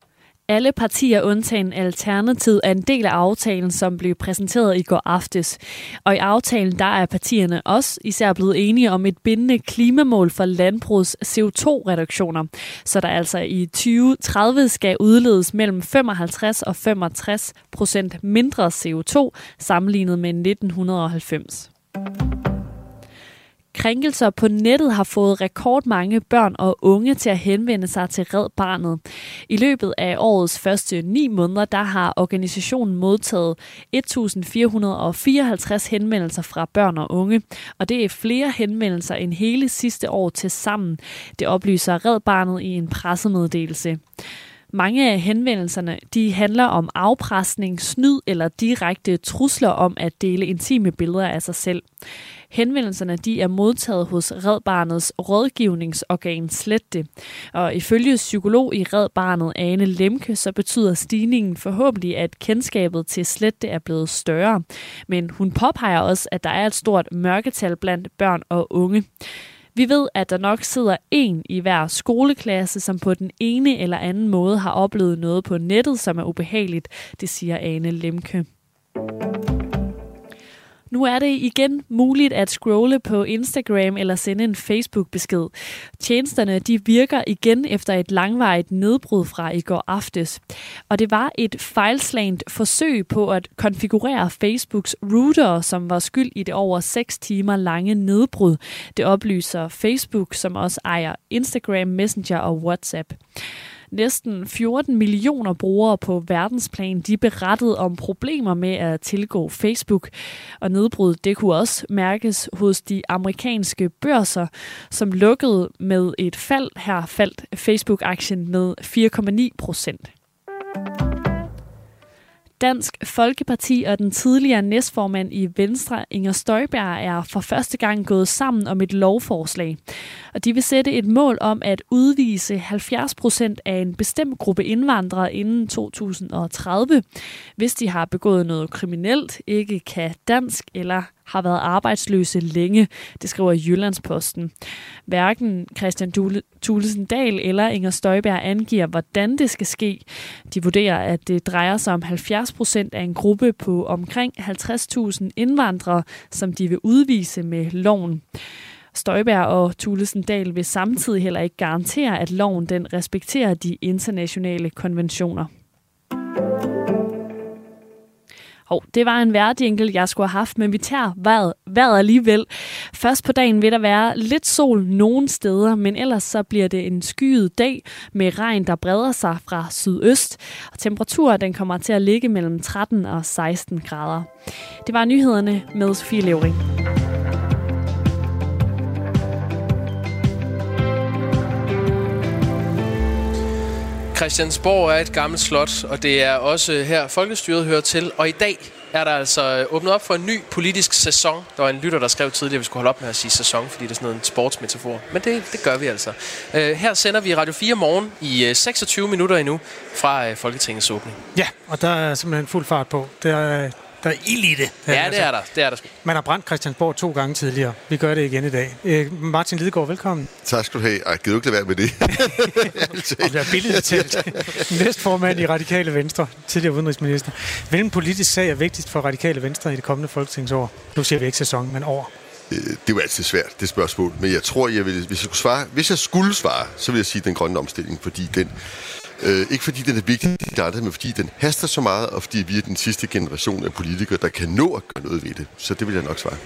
Alle partier undtagen Alternativ er en del af aftalen, som blev præsenteret i går aftes. Og i aftalen der er partierne også især blevet enige om et bindende klimamål for landbrugets CO2-reduktioner. Så der altså i 2030 skal udledes mellem 55 og 65 procent mindre CO2 sammenlignet med 1990. Krænkelser på nettet har fået rekordmange børn og unge til at henvende sig til Red Barnet. I løbet af årets første ni måneder, der har organisationen modtaget 1.454 henvendelser fra børn og unge, og det er flere henvendelser end hele sidste år til sammen. Det oplyser Red Barnet i en pressemeddelelse. Mange af henvendelserne de handler om afpresning, snyd eller direkte trusler om at dele intime billeder af sig selv. Henvendelserne de er modtaget hos Red Barnets rådgivningsorgan Slette. Og ifølge psykolog i Red Barnet Ane Lemke, så betyder stigningen forhåbentlig, at kendskabet til Slette er blevet større. Men hun påpeger også, at der er et stort mørketal blandt børn og unge. Vi ved, at der nok sidder en i hver skoleklasse, som på den ene eller anden måde har oplevet noget på nettet, som er ubehageligt, det siger Ane Lemke. Nu er det igen muligt at scrolle på Instagram eller sende en Facebook-besked. Tjenesterne de virker igen efter et langvarigt nedbrud fra i går aftes. Og det var et fejlslagent forsøg på at konfigurere Facebooks router, som var skyld i det over 6 timer lange nedbrud. Det oplyser Facebook, som også ejer Instagram, Messenger og WhatsApp. Næsten 14 millioner brugere på verdensplan, de berettede om problemer med at tilgå Facebook. Og nedbrud, det kunne også mærkes hos de amerikanske børser, som lukkede med et fald. Her faldt Facebook-aktien med 4,9 procent. Dansk Folkeparti og den tidligere næstformand i Venstre, Inger Støjberg, er for første gang gået sammen om et lovforslag. Og de vil sætte et mål om at udvise 70 procent af en bestemt gruppe indvandrere inden 2030, hvis de har begået noget kriminelt, ikke kan dansk eller har været arbejdsløse længe, det skriver Jyllandsposten. Hverken Christian Thulesen Dahl eller Inger Støjberg angiver, hvordan det skal ske. De vurderer, at det drejer sig om 70 procent af en gruppe på omkring 50.000 indvandrere, som de vil udvise med loven. Støjberg og Thulesen Dahl vil samtidig heller ikke garantere, at loven den respekterer de internationale konventioner. Og det var en værdjinkel, jeg skulle have haft, men vi tager vejret, vejret alligevel. Først på dagen vil der være lidt sol nogle steder, men ellers så bliver det en skyet dag med regn, der breder sig fra sydøst. Og temperaturen den kommer til at ligge mellem 13 og 16 grader. Det var nyhederne med Sofie Levering. Christiansborg er et gammelt slot, og det er også her folkestyret hører til. Og i dag er der altså øh, åbnet op for en ny politisk sæson. Der var en lytter, der skrev tidligere, at vi skulle holde op med at sige sæson, fordi det er sådan noget en sportsmetafor. Men det, det gør vi altså. Uh, her sender vi Radio 4 morgen i øh, 26 minutter endnu fra Folketingets åbning. Ja, og der er simpelthen fuld fart på. Det er, der er ild i det. Ja, altså, det er der. Det er der sgu. Man har brændt Christiansborg to gange tidligere. Vi gør det igen i dag. Øh, Martin Lidegaard, velkommen. Tak skal du have. Ej, gider du ikke lade være med det? Og bliver billedet talt. Næstformand i Radikale Venstre, tidligere udenrigsminister. Hvilken politisk sag er vigtigst for Radikale Venstre i det kommende folketingsår? Nu siger vi ikke sæson, men år. Øh, det er jo altid svært, det spørgsmål. Men jeg tror, jeg vil, hvis, jeg skulle svare, hvis jeg skulle svare, så vil jeg sige den grønne omstilling, fordi den Øh, ikke fordi den er vigtig, men fordi den haster så meget, og fordi vi er den sidste generation af politikere, der kan nå at gøre noget ved det. Så det vil jeg nok svare.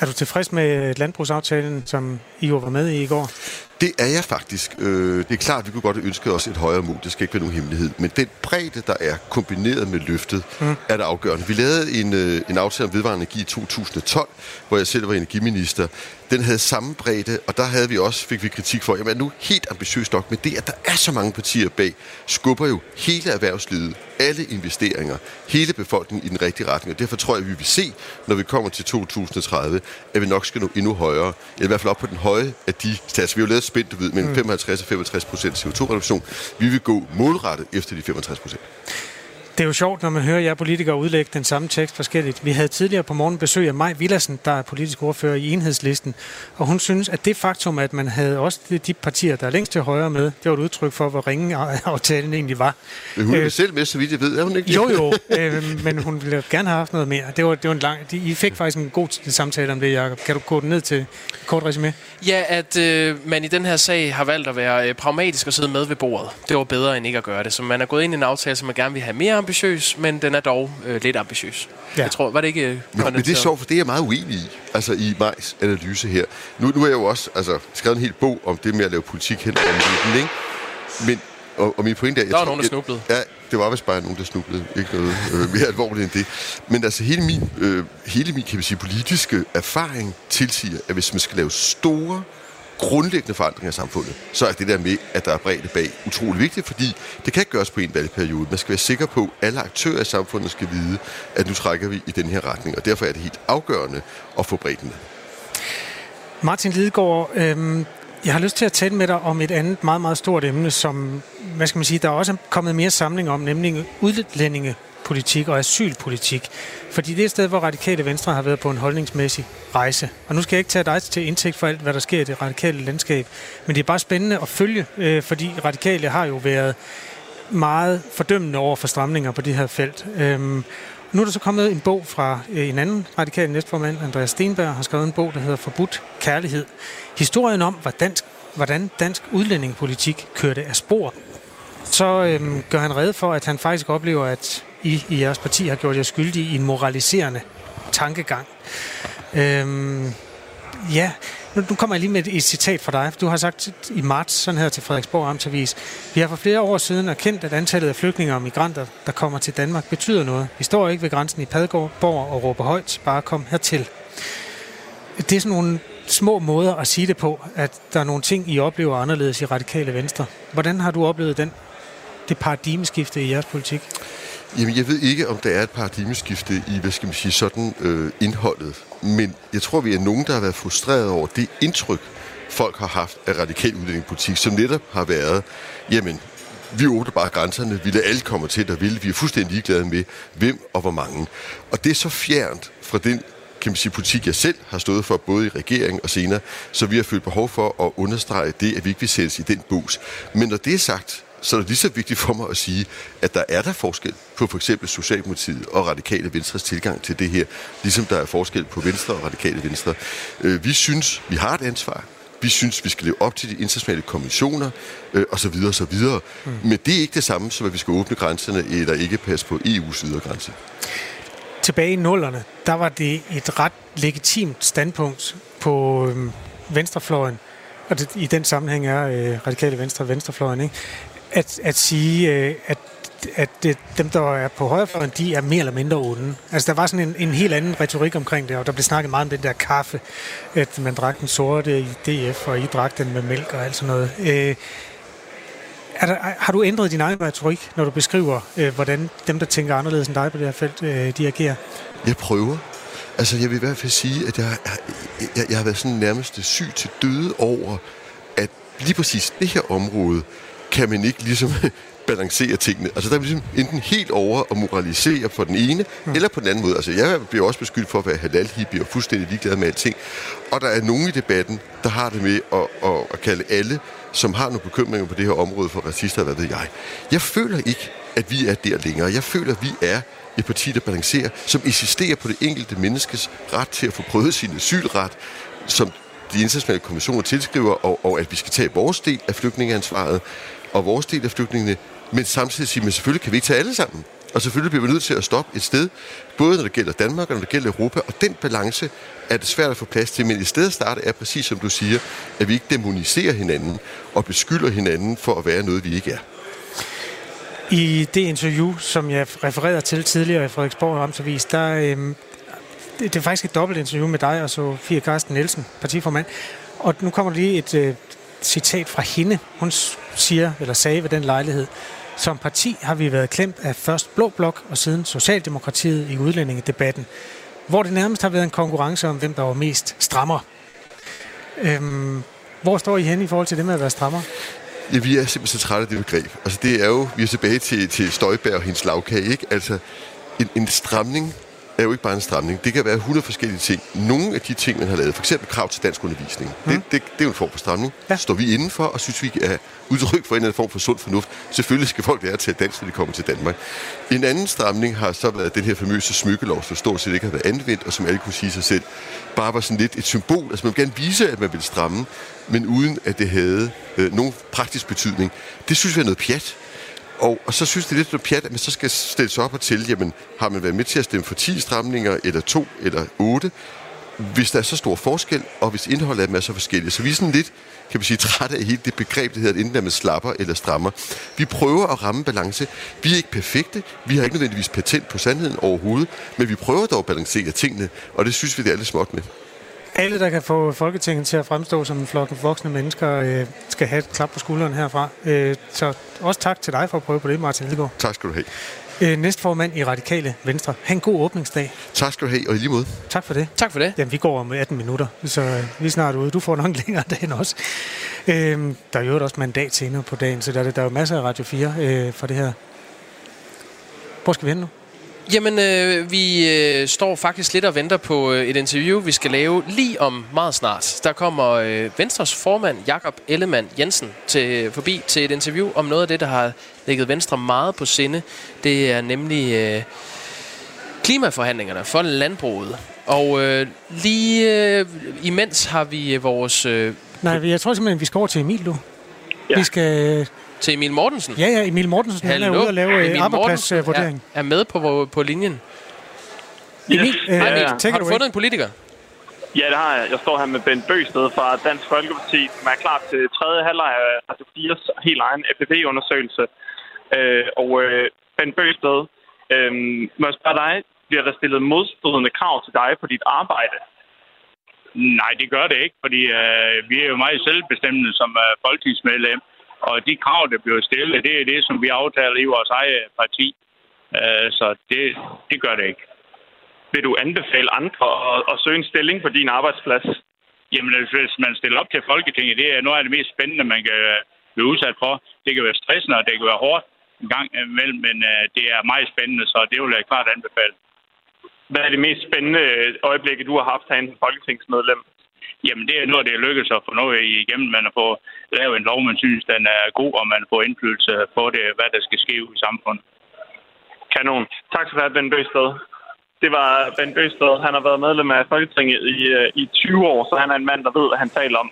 Er du tilfreds med landbrugsaftalen, som I var med i i går? Det er jeg faktisk. Øh, det er klart, at vi kunne godt have ønsket os et højere mål. Det skal ikke være nogen hemmelighed. Men den bredde, der er kombineret med løftet, mm. er det afgørende. Vi lavede en, øh, en aftale om vedvarende energi i 2012, hvor jeg selv var energiminister. Den havde samme bredde, og der havde vi også, fik vi kritik for, at nu helt ambitiøst nok, med det, at der er så mange partier bag, skubber jo hele erhvervslivet, alle investeringer, hele befolkningen i den rigtige retning. Og derfor tror jeg, at vi vil se, når vi kommer til 2030, at vi nok skal nå endnu højere, eller i hvert fald op på den høje af de stats. Vi har jo lavet spændt, du ved, mellem 55 og 65 procent CO2-reduktion. Vi vil gå målrettet efter de 65 procent. Det er jo sjovt, når man hører jer politikere udlægge den samme tekst forskelligt. Vi havde tidligere på morgen besøg af Maj Villersen, der er politisk ordfører i enhedslisten, og hun synes, at det faktum, at man havde også de partier, der er længst til højre med, det var et udtryk for, hvor ringe aftalen egentlig var. Men hun er øh, selv med, så vidt jeg ved, er hun ikke? Jo, jo, øh, men hun ville gerne have haft noget mere. Det var, det var en lang, de, I fik faktisk en god samtale om det, Jacob. Kan du gå ned til kort resume? Ja, at øh, man i den her sag har valgt at være øh, pragmatisk og sidde med ved bordet. Det var bedre end ikke at gøre det. Så man er gået ind i en aftale, som man gerne vil have mere ambitiøs, men den er dog øh, lidt ambitiøs. Ja. Jeg tror, var det ikke øh, men, men det er sjovt, for det er jeg meget uenig i, altså i Majs analyse her. Nu, nu er jeg jo også altså, skrevet en hel bog om det med at lave politik hen om midten, ikke? Men, og, og min pointe er... Jeg der var tror, nogen, der snublede. Jeg, ja, det var vist bare nogen, der snublede. Ikke noget øh, mere alvorligt end det. Men altså hele min, øh, hele min kan vi sige, politiske erfaring tilsiger, at hvis man skal lave store grundlæggende forandringer af samfundet, så er det der med, at der er bredde bag, utrolig vigtigt, fordi det kan ikke gøres på en valgperiode. Man skal være sikker på, at alle aktører i samfundet skal vide, at nu trækker vi i den her retning, og derfor er det helt afgørende at få bredden Martin Lidegaard, øh, jeg har lyst til at tale med dig om et andet meget, meget stort emne, som, hvad skal man sige, der er også kommet mere samling om, nemlig udlændinge politik og asylpolitik. Fordi det er et sted, hvor radikale venstre har været på en holdningsmæssig rejse. Og nu skal jeg ikke tage dig til indtægt for alt, hvad der sker i det radikale landskab. Men det er bare spændende at følge, øh, fordi radikale har jo været meget fordømmende over for stramninger på det her felt. Øhm, nu er der så kommet en bog fra øh, en anden radikal næstformand, Andreas Stenberg, har skrevet en bog, der hedder Forbudt Kærlighed. Historien om, hvordan dansk, hvordan dansk udlændingepolitik kørte af spor. Så øhm, gør han red for, at han faktisk oplever, at i, i jeres parti har gjort jer skyldige i en moraliserende tankegang. Øhm, ja, nu, nu kommer jeg lige med et, et citat fra dig. Du har sagt i marts, sådan her til Frederiksborg Amtavis, vi har for flere år siden erkendt, at antallet af flygtninge og migranter, der kommer til Danmark, betyder noget. Vi står ikke ved grænsen i Padgård og råber højt, bare kom hertil. Det er sådan nogle små måder at sige det på, at der er nogle ting, I oplever anderledes i radikale venstre. Hvordan har du oplevet den, det paradigmeskifte i jeres politik? Jamen, jeg ved ikke, om der er et paradigmeskifte i, hvad skal man sige, sådan øh, indholdet. Men jeg tror, vi er nogen, der har været frustreret over det indtryk, folk har haft af radikal udlændingepolitik, som netop har været, jamen, vi åbner bare grænserne, vi lader alle komme til, der vil. Vi er fuldstændig ligeglade med, hvem og hvor mange. Og det er så fjernt fra den kan man sige, politik, jeg selv har stået for, både i regering og senere, så vi har følt behov for at understrege det, at vi ikke vil sættes i den bus. Men når det er sagt, så er det lige så vigtigt for mig at sige, at der er der forskel på for eksempel Socialdemokratiet og Radikale Venstres tilgang til det her, ligesom der er forskel på Venstre og Radikale Venstre. Øh, vi synes, vi har et ansvar. Vi synes, vi skal leve op til de internationale konventioner, øh, og så videre, og så videre. Mm. Men det er ikke det samme, som at vi skal åbne grænserne, eller ikke passe på EU's ydre grænse. Tilbage i nullerne, der var det et ret legitimt standpunkt på øh, venstrefløjen, og det, i den sammenhæng er øh, radikale venstre venstrefløjen, ikke? At, at sige, øh, at at det, dem, der er på højrefløjen, de er mere eller mindre onde. Altså, der var sådan en, en helt anden retorik omkring det, og der blev snakket meget om den der kaffe, at man drak den sorte i DF, og I drak den med mælk og alt sådan noget. Øh, er der, har du ændret din egen retorik, når du beskriver, øh, hvordan dem, der tænker anderledes end dig på det her felt, øh, de agerer? Jeg prøver. Altså, jeg vil i hvert fald sige, at jeg, jeg, jeg har været sådan nærmest syg til døde over, at lige præcis det her område, kan man ikke ligesom balancere tingene. Altså der er ligesom enten helt over og moralisere på den ene, mm. eller på den anden måde. Altså jeg bliver også beskyldt for at være halal og fuldstændig ligeglad med alting. Og der er nogen i debatten, der har det med at, at, at kalde alle, som har nogle bekymringer på det her område for racister, hvad ved jeg. Jeg føler ikke, at vi er der længere. Jeg føler, at vi er et parti, der balancerer, som insisterer på det enkelte menneskes ret til at få prøvet sin asylret, som de internationale konventioner tilskriver, og, og at vi skal tage vores del af flygtningeansvaret og vores del af flygtningene, men samtidig sige, at selvfølgelig kan vi ikke tage alle sammen. Og selvfølgelig bliver vi nødt til at stoppe et sted, både når det gælder Danmark og når det gælder Europa, og den balance er det svært at få plads til, men i stedet starte er præcis som du siger, at vi ikke demoniserer hinanden og beskylder hinanden for at være noget, vi ikke er. I det interview, som jeg refererede til tidligere i Frederiksborg Amtsavis, der, øhm, det, det er faktisk et dobbelt interview med dig og Sofie Karsten Nielsen, partiformand. Og nu kommer der lige et øh, citat fra hende. Hun siger, eller sagde ved den lejlighed, som parti har vi været klemt af først Blå Blok og siden Socialdemokratiet i udlændingedebatten, hvor det nærmest har været en konkurrence om, hvem der var mest strammer. Øhm, hvor står I hen i forhold til det med at være strammer? Ja, vi er simpelthen så trætte af det begreb. Altså, det er jo, vi er tilbage til, til Støjberg og hendes lavkage, ikke? Altså, en, en stramning er jo ikke bare en stramning. Det kan være 100 forskellige ting. Nogle af de ting, man har lavet, for eksempel krav til dansk undervisning, mm. det, det, det er jo en form for stramning. Ja. Står vi indenfor, og synes vi er udtryk for en eller anden form for sund fornuft. Selvfølgelig skal folk lære til dansk, når de kommer til Danmark. En anden stramning har så været den her famøse smykkelov, som stort set ikke har været anvendt, og som alle kunne sige sig selv, bare var sådan lidt et symbol. Altså man vil gerne vise, at man vil stramme, men uden at det havde øh, nogen praktisk betydning. Det synes vi er noget pjat. Og, og så synes det lidt noget pjat, at man så skal stille sig op og til, jamen, har man været med til at stemme for 10 stramninger, eller 2, eller 8, hvis der er så stor forskel, og hvis indholdet af dem er så forskelligt. Så vi er sådan lidt, kan man sige, trætte af hele det begreb, det hedder, at enten er man slapper eller strammer. Vi prøver at ramme balance. Vi er ikke perfekte. Vi har ikke nødvendigvis patent på sandheden overhovedet, men vi prøver dog at balancere tingene, og det synes vi, det er lidt småt med. Alle, der kan få Folketinget til at fremstå som en flok voksne mennesker, øh, skal have et klap på skulderen herfra. Øh, så også tak til dig for at prøve på det, Martin Lidegaard. Tak skal du have. Øh, næstformand i Radikale Venstre. Ha' en god åbningsdag. Tak skal du have, og i lige måde. Tak for det. Tak for det. Jamen, vi går om 18 minutter, så øh, vi er snart ude. Du får nok længere dag end os. Øh, der er jo også mandat senere på dagen, så der er, der er jo masser af Radio 4 øh, for det her. Hvor skal vi hen nu? Jamen, øh, vi øh, står faktisk lidt og venter på øh, et interview, vi skal lave lige om meget snart. Der kommer øh, Venstres formand, Jakob Ellemann Jensen, til, forbi til et interview om noget af det, der har ligget Venstre meget på sinde. Det er nemlig øh, klimaforhandlingerne for landbruget. Og øh, lige øh, imens har vi vores... Øh, Nej, jeg tror simpelthen, vi skal over til Emil nu. Ja. Vi skal til Emil Mortensen. Ja, ja, Emil Mortensen Hallo. han er ude og lave Emil arbejdspladsvurdering. Er, er med på, på linjen. Emil, yes. øh, Emil ja, har du fundet en politiker? Ja, det har jeg. Jeg står her med Bent Bøsted fra Dansk Folkeparti, som er klar til tredje halvleg af Radio 4's helt egen FPV-undersøgelse. Øh, og øh, Bent Bøsted, øh, må jeg spørge dig, bliver der stillet modstridende krav til dig på dit arbejde? Nej, det gør det ikke, fordi øh, vi er jo meget selvbestemmende som øh, folketingsmedlem. Og de krav, der bliver stillet, det er det, som vi aftaler i vores eget parti. Øh, så det, det gør det ikke. Vil du anbefale andre at, at søge en stilling på din arbejdsplads? Jamen, øh, hvis man stiller op til Folketinget, det er noget af det mest spændende, man kan øh, blive udsat for. Det kan være stressende, og det kan være hårdt en gang imellem, men øh, det er meget spændende, så det vil jeg klart anbefale. Hvad er det mest spændende øjeblik, du har haft herinde som folketingsmedlem? Jamen, det er noget, det er lykkedes at få noget igennem. Man har fået lavet en lov, man synes, den er god, og man får indflydelse på det, hvad der skal ske i samfundet. Kanon. Tak skal du have, Ben Bøsted. Det var Ben Bøsted. Han har været medlem af Folketinget i, øh, i 20 år, så han er en mand, der ved, hvad han taler om.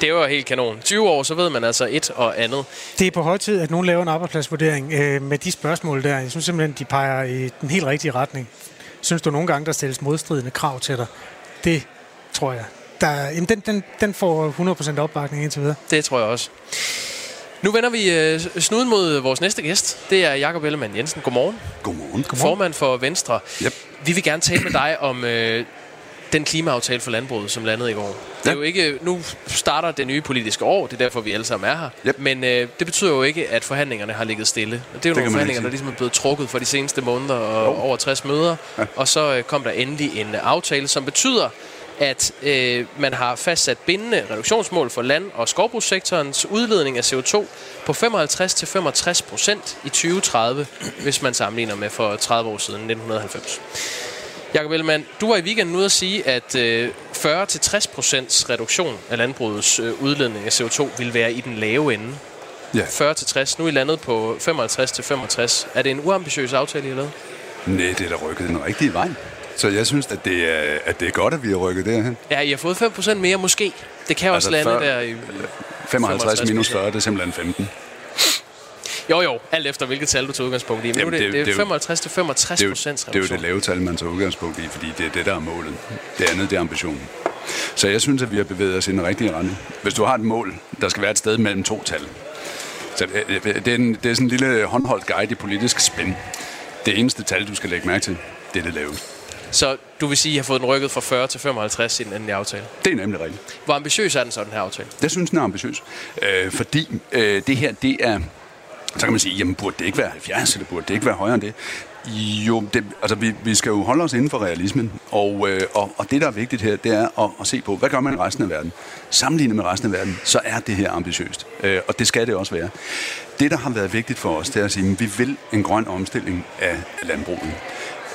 Det var helt kanon. 20 år, så ved man altså et og andet. Det er på høj tid, at nogen laver en arbejdspladsvurdering øh, med de spørgsmål der. Jeg synes simpelthen, de peger i den helt rigtige retning. Synes du nogle gange, der stilles modstridende krav til dig? Det tror jeg. Der, jamen, den, den, den får 100% opbakning indtil videre. Det tror jeg også. Nu vender vi øh, snuden mod vores næste gæst. Det er Jakob Ellemann Jensen. Godmorgen. Godmorgen. Godmorgen. Formand for Venstre. Yep. Vi vil gerne tale med dig om øh, den klimaaftale for landbruget, som landede i går. Det er jo ikke, nu starter det nye politiske år, det er derfor, vi alle sammen er her. Yep. Men øh, det betyder jo ikke, at forhandlingerne har ligget stille. Det er jo det nogle forhandlinger, der ligesom er blevet trukket for de seneste måneder og jo. over 60 møder. Ja. Og så øh, kom der endelig en aftale, som betyder, at øh, man har fastsat bindende reduktionsmål for land- og skovbrugssektorens udledning af CO2 på 55-65 procent i 2030, hvis man sammenligner med for 30 år siden, 1990. Jakob Ellemann, du var i weekenden ude at sige, at øh, 40-60 procents reduktion af landbrugets øh, udledning af CO2 vil være i den lave ende. Ja. 40-60. Nu er I landet på 55-65. Er det en uambitiøs aftale, I har lavet? Nej, det er da rykket den rigtige vej. Så jeg synes, at det er, at det er godt, at vi har rykket derhen. Ja, I har fået 5% mere måske. Det kan også altså, lande der i... 55 minus 40, det er simpelthen 15. Jo, jo, alt efter hvilket tal du tager udgangspunkt i. Men Jamen, det, det, det, er 55 til 65 procent Det er jo det lave tal, man tager udgangspunkt i, fordi det er det, der er målet. Det andet, det er ambitionen. Så jeg synes, at vi har bevæget os i den rigtige retning. Hvis du har et mål, der skal være et sted mellem to tal. Så det, det, er, en, det er sådan en lille håndholdt guide i politisk spænd. Det eneste tal, du skal lægge mærke til, det er det laveste. Så du vil sige, at I har fået den rykket fra 40 til 55 i den endelige aftale? Det er nemlig rigtigt. Hvor ambitiøs er den så, den her aftale? Jeg synes, den er ambitiøs. Øh, fordi øh, det her, det er... Så kan man sige, jamen burde det ikke være 70, eller burde det ikke være højere end det? Jo, det, altså vi, vi skal jo holde os inden for realismen, og, øh, og, og det, der er vigtigt her, det er at, at se på, hvad gør man i resten af verden? Sammenlignet med resten af verden, så er det her ambitiøst, øh, og det skal det også være. Det, der har været vigtigt for os, det er at sige, at vi vil en grøn omstilling af landbruget.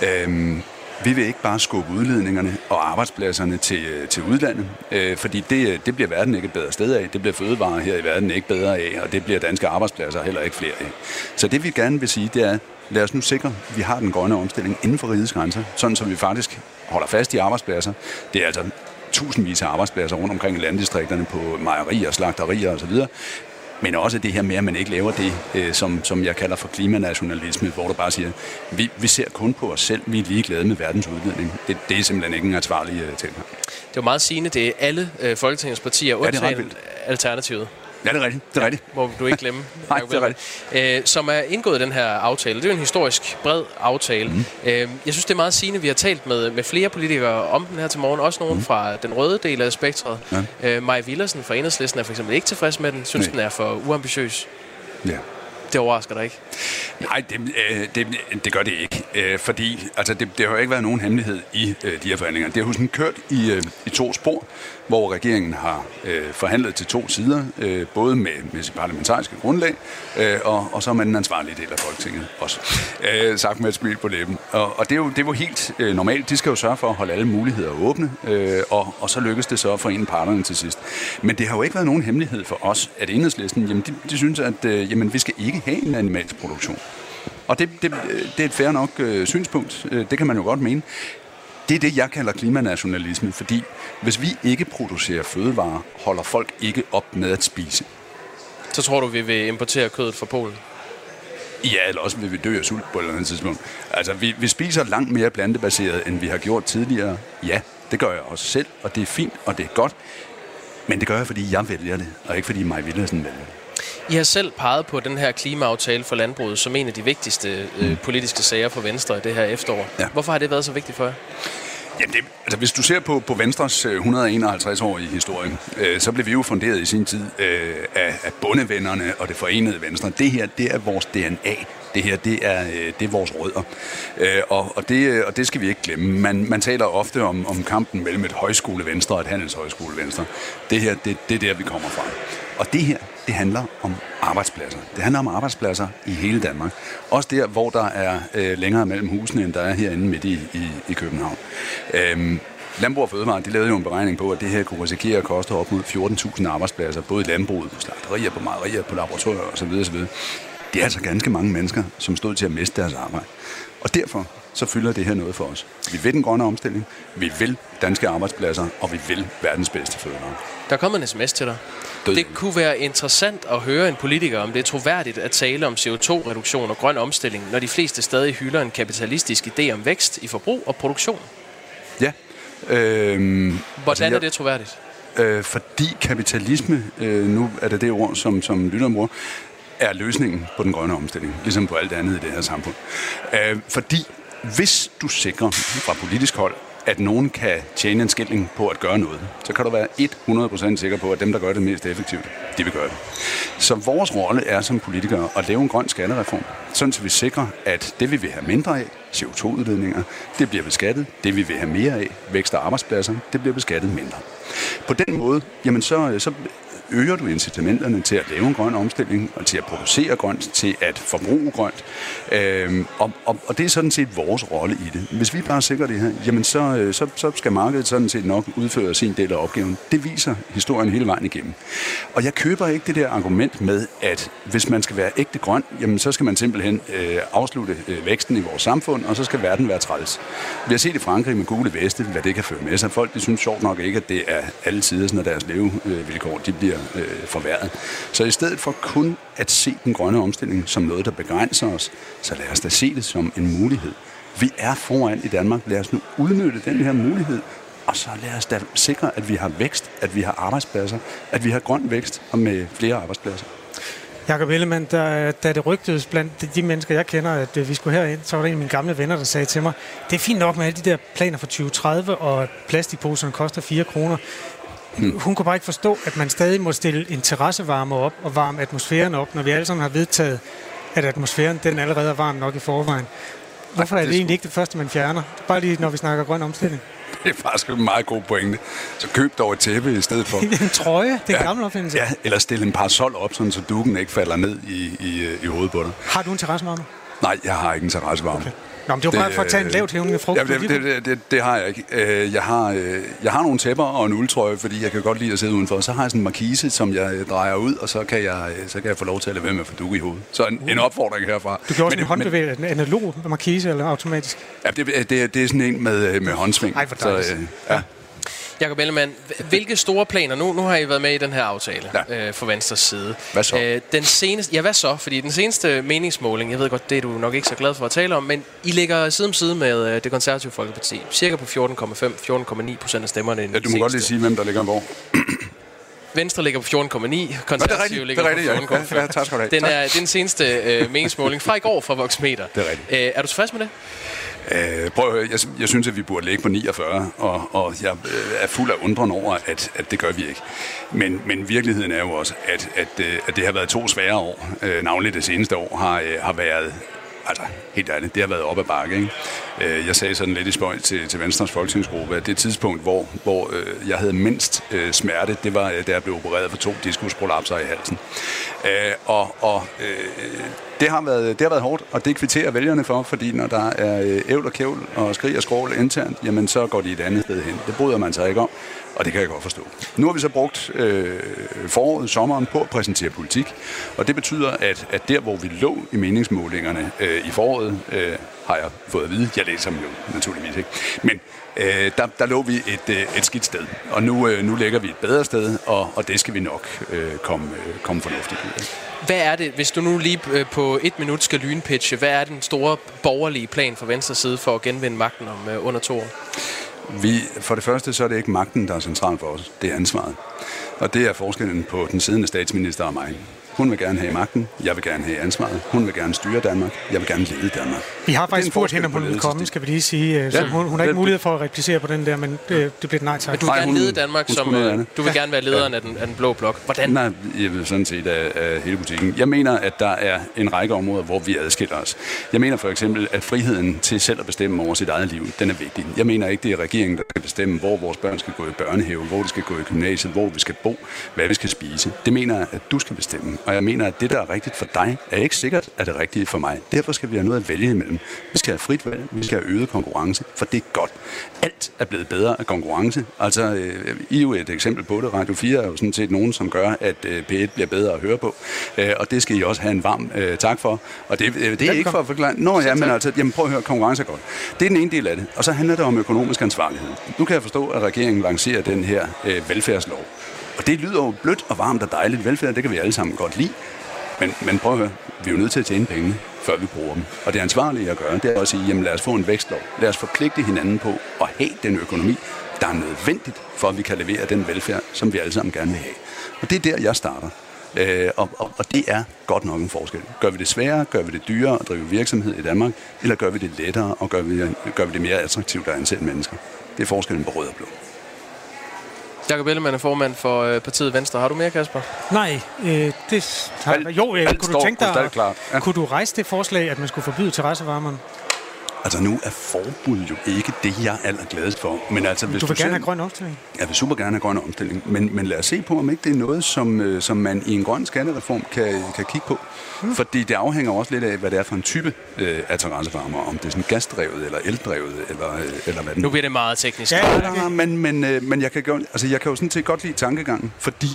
Øh, vi vil ikke bare skubbe udledningerne og arbejdspladserne til, øh, til udlandet, øh, fordi det, øh, det bliver verden ikke et bedre sted af. Det bliver fødevarer her i verden ikke bedre af, og det bliver danske arbejdspladser heller ikke flere af. Så det vi gerne vil sige, det er, lad os nu sikre, at vi har den grønne omstilling inden for rigets grænser, sådan som vi faktisk holder fast i arbejdspladser. Det er altså tusindvis af arbejdspladser rundt omkring i landdistrikterne på mejerier, slagterier osv men også det her med, at man ikke laver det, øh, som, som jeg kalder for klimanationalisme, hvor du bare siger, vi, vi ser kun på os selv, vi er ligeglade med verdens udledning. Det, det er simpelthen ikke en ansvarlig uh, tilgang. Det er jo meget sigende, det er alle øh, Folketingets partier, undtagen ja, Alternativet, Ja, det er rigtigt. Det er ja, rigtigt. Må du ikke glemme. Nej, det er rigtigt. Øh, som er indgået den her aftale. Det er jo en historisk bred aftale. Mm. Øh, jeg synes, det er meget sigende. Vi har talt med, med flere politikere om den her til morgen. Også nogen mm. fra den røde del af spektret. Ja. Øh, Maja Villersen fra Enhedslisten er for eksempel ikke tilfreds med den. Synes, Nej. den er for uambitiøs. Ja. Det overrasker dig ikke? Nej, det, øh, det, det gør det ikke. Øh, fordi altså, det, det har jo ikke været nogen hemmelighed i øh, de her forhandlinger. Det har jo sådan kørt i, øh, i to spor, hvor regeringen har øh, forhandlet til to sider, øh, både med, med sit parlamentariske grundlag, øh, og, og så med den ansvarlige del af Folketinget også. Øh, sagt med et smil på læben. Og, og det, er jo, det er jo helt øh, normalt. De skal jo sørge for at holde alle muligheder åbne, øh, og, og så lykkes det så for en parterne til sidst. Men det har jo ikke været nogen hemmelighed for os, at enhedslisten, jamen, de, de synes, at øh, jamen, vi skal ikke have en animalsk produktion. Og det, det, øh, det er et fair nok øh, synspunkt. Øh, det kan man jo godt mene. Det er det, jeg kalder klimanationalisme, fordi hvis vi ikke producerer fødevarer, holder folk ikke op med at spise. Så tror du, vi vil importere kødet fra Polen? Ja, eller også vil vi dø af sult på et eller andet tidspunkt. Altså, vi, vi spiser langt mere plantebaseret, end vi har gjort tidligere. Ja, det gør jeg også selv, og det er fint, og det er godt. Men det gør jeg, fordi jeg vælger det, og ikke fordi mig Villersen vælger det. I har selv peget på den her klimaaftale for landbruget som en af de vigtigste øh, politiske sager for Venstre i det her efterår. Ja. Hvorfor har det været så vigtigt for jer? Ja, det, altså, hvis du ser på, på Venstres 151-årige øh, historie, øh, så blev vi jo funderet i sin tid øh, af, af bundevennerne og det forenede Venstre. Det her, det er vores DNA. Det her, det er, øh, det er vores rødder. Øh, og, og, det, og det skal vi ikke glemme. Man, man taler ofte om, om kampen mellem et højskolevenstre og et handelshøjskolevenstre. Det her, det, det er der, vi kommer fra. Og det her, det handler om arbejdspladser. Det handler om arbejdspladser i hele Danmark. Også der, hvor der er øh, længere mellem husene, end der er herinde midt i, i, i København. Øhm, Landbrug og Fødevare, de lavede jo en beregning på, at det her kunne risikere at koste op mod 14.000 arbejdspladser, både i landbruget, på slagterier, på mejerier, på laboratorier osv. osv. Det er altså ganske mange mennesker, som stod til at miste deres arbejde. Og derfor så fylder det her noget for os. Vi vil den grønne omstilling, vi vil danske arbejdspladser, og vi vil verdens bedste fødevarer. Der kommer en sms til dig. Død. Det kunne være interessant at høre en politiker, om det er troværdigt at tale om CO2-reduktion og grøn omstilling, når de fleste stadig hylder en kapitalistisk idé om vækst i forbrug og produktion. Ja. Øhm, Hvordan altså, jeg, er det troværdigt? Øh, fordi kapitalisme, øh, nu er det det ord, som, som lytteren bruger, er løsningen på den grønne omstilling, ligesom på alt andet i det her samfund. Øh, fordi hvis du sikrer fra politisk hold, at nogen kan tjene en skilling på at gøre noget, så kan du være 100% sikker på, at dem, der gør det mest effektivt, de vil gøre det. Så vores rolle er som politikere at lave en grøn skattereform, sådan så vi sikrer, at det vi vil have mindre af, CO2-udledninger, det bliver beskattet. Det vi vil have mere af, vækst og arbejdspladser, det bliver beskattet mindre. På den måde, jamen så, så øger du incitamenterne til at lave en grøn omstilling, og til at producere grønt, til at forbruge grønt. Øhm, og, og, og det er sådan set vores rolle i det. Hvis vi bare sikrer det her, jamen så, øh, så, så skal markedet sådan set nok udføre sin del af opgaven. Det viser historien hele vejen igennem. Og jeg køber ikke det der argument med, at hvis man skal være ægte grøn, jamen så skal man simpelthen øh, afslutte øh, væksten i vores samfund, og så skal verden være træls. Vi har set i Frankrig med gule veste, hvad det kan føre med sig. Folk de synes sjovt nok ikke, at det er alle tider, når deres levevilkår de bliver øh, forværret. Så i stedet for kun at se den grønne omstilling som noget, der begrænser os, så lad os da se det som en mulighed. Vi er foran i Danmark. Lad os nu udnytte den her mulighed, og så lad os da sikre, at vi har vækst, at vi har arbejdspladser, at vi har grøn vækst og med flere arbejdspladser. Jakob Ellemann, da, da det rygtedes blandt de mennesker, jeg kender, at øh, vi skulle herind, så var der en af mine gamle venner, der sagde til mig, det er fint nok med alle de der planer for 2030, og plastikposerne koster 4 kroner. Hmm. Hun kunne bare ikke forstå, at man stadig må stille en terrassevarme op og varme atmosfæren op, når vi alle sammen har vedtaget, at atmosfæren den allerede er varm nok i forvejen. Hvorfor er det egentlig ikke det første, man fjerner? Bare lige, når vi snakker grøn omstilling. Det er faktisk en meget god pointe. Så køb dog et tæppe i stedet for. en trøje, det er ja, gammel opfindelse. Ja, eller stille en parasol op, sådan, så dukken ikke falder ned i, i, i hovedet på dig. Har du en terrassevarme? Nej, jeg har ikke en terrassevarme. Okay. Nå, men det var bare for at tage en lavt af frugt. Ja, det, det, det, det, det, har jeg ikke. Øh, jeg har, øh, jeg har nogle tæpper og en uldtrøje, fordi jeg kan godt lide at sidde udenfor. Så har jeg sådan en markise, som jeg øh, drejer ud, og så kan jeg, så kan jeg få lov til at lade være med at få dukke i hovedet. Så en, en opfordring herfra. Du kan også en håndbevægelse, en analog markise eller automatisk? Ja, det, det, det er sådan en med, med håndsving. Ej, for så, ja. Jakob Ellemann, hvilke store planer, nu, nu har I været med i den her aftale ja. øh, for Venstres side. Hvad så? Øh, den seneste, ja, hvad så? Fordi den seneste meningsmåling, jeg ved godt, det er du nok ikke så glad for at tale om, men I ligger side om side med øh, det konservative Folkeparti. Cirka på 14,5-14,9 procent af stemmerne. Ja, du må godt lige sige, hvem der ligger hvor. Venstre ligger på 14,9, konservative ligger det er rigtigt, på 14,5. Ja, ja, tak skal du have. Den er, den seneste øh, meningsmåling fra i går fra Voxmeter. Det er rigtigt. Øh, er du tilfreds med det? Øh, prøv at høre, jeg, jeg synes, at vi burde ligge på 49, og, og jeg øh, er fuld af undren over, at, at det gør vi ikke. Men, men virkeligheden er jo også, at, at, øh, at det har været to svære år. Øh, navnligt det seneste år har, øh, har været altså, helt ærligt, det har været op ad bakke. Ikke? Øh, jeg sagde sådan lidt i spøjt til, til Venstres folketingsgruppe, at det tidspunkt, hvor, hvor øh, jeg havde mindst øh, smerte, det var, øh, da jeg blev opereret for to diskusprolapser i halsen. Øh, og og øh, det, har været, det har været hårdt, og det kvitterer vælgerne for, fordi når der er øh, ævl og kævl og skrig og skrål internt, jamen så går de et andet sted hen. Det bryder man sig ikke om. Og det kan jeg godt forstå. Nu har vi så brugt øh, foråret, sommeren på at præsentere politik, og det betyder, at, at der, hvor vi lå i meningsmålingerne øh, i foråret, øh, har jeg fået at vide, jeg læser dem jo naturligvis ikke, men øh, der, der lå vi et, øh, et skidt sted, og nu, øh, nu ligger vi et bedre sted, og, og det skal vi nok øh, komme, øh, komme fornuftigt ud af. Hvad er det, hvis du nu lige øh, på et minut skal lynpitche, hvad er den store borgerlige plan fra venstre side for at genvinde magten om øh, under to år? Vi, for det første så er det ikke magten, der er central for os. Det er ansvaret. Og det er forskellen på den siddende statsminister og mig. Hun vil gerne have magten, jeg vil gerne have ansvaret. Hun vil gerne styre Danmark, jeg vil gerne lede Danmark. Vi har faktisk spurgt hende, om hun vil komme, skal vi lige sige. Så ja, hun, hun har ikke mulighed for at replicere på den der, men det, det bliver nej tak. Men du vil gerne lede Danmark, som, øh, du vil gerne være lederen ja. af, den, af den blå blok. Hvordan? Nej, jeg vil sådan set af, af hele butikken. Jeg mener, at der er en række områder, hvor vi adskiller os. Jeg mener for eksempel, at friheden til selv at bestemme over sit eget liv, den er vigtig. Jeg mener ikke, det er regeringen, der skal bestemme, hvor vores børn skal gå i børnehave, hvor de skal gå i gymnasiet, hvor vi skal bo, hvad vi skal spise. Det mener jeg, at du skal bestemme. Og jeg mener, at det, der er rigtigt for dig, er ikke sikkert, at det er rigtigt for mig. Derfor skal vi have noget at vælge imellem. Vi skal have frit valg, vi skal have øget konkurrence, for det er godt. Alt er blevet bedre af konkurrence. Altså, øh, I er jo et eksempel på det. Radio 4 er jo sådan set nogen, som gør, at øh, P1 bliver bedre at høre på. Øh, og det skal I også have en varm øh, tak for. Og det, øh, det er ikke for at forklare. Nå ja, men altså, jamen, prøv at høre, konkurrence er godt. Det er den ene del af det. Og så handler det om økonomisk ansvarlighed. Nu kan jeg forstå, at regeringen lancerer den her øh, velfærdslov. Og det lyder jo blødt og varmt og dejligt. Velfærd, det kan vi alle sammen godt lide. Men, men prøv at høre, vi er jo nødt til at tjene penge, før vi bruger dem. Og det ansvarlige at gøre, det er at sige, jamen lad os få en vækstlov. Lad os forpligte hinanden på at have den økonomi, der er nødvendigt for, at vi kan levere den velfærd, som vi alle sammen gerne vil have. Og det er der, jeg starter. Øh, og, og, og det er godt nok en forskel. Gør vi det sværere, gør vi det dyrere at drive virksomhed i Danmark, eller gør vi det lettere, og gør vi, gør vi det mere attraktivt at ansætte mennesker? Det er forskellen på rød og blå. Jakob Ellemann er formand for øh, partiet Venstre. Har du mere, Kasper? Nej, øh, det har alt, Jo, øh, alt kunne du tænke dig, klart. Ja. kunne du rejse det forslag, at man skulle forbyde terrassevarmeren? Altså nu er forbud jo ikke det, jeg er allergladest for. Men altså, hvis du vil du gerne selv- have grøn omstilling. Jeg vil super gerne have grøn omstilling, men, men lad os se på, om ikke det er noget, som, øh, som man i en grøn skattereform kan, kan kigge på. Mm. Fordi det afhænger også lidt af, hvad det er for en type øh, af terrassevarmer. Om det er sådan gasdrevet, eller eldrevet, eller, øh, eller hvad det Nu bliver det meget teknisk. Ja, ja, men, men, øh, men jeg, kan jo, altså, jeg kan jo sådan set godt lide tankegangen, fordi...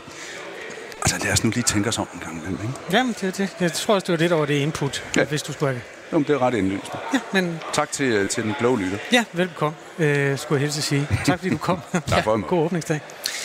Altså lad os nu lige tænke os om en gang imellem, ikke? Jamen, det, det. jeg tror også, det var det, der var det input, ja. hvis du skulle have. Jo, det er ret indlysende. Ja, men... Tak til, øh, til den blå lytter. Ja, velkommen, øh, skulle jeg helst sige. Tak fordi du kom. Tak for det. God åbningsdag.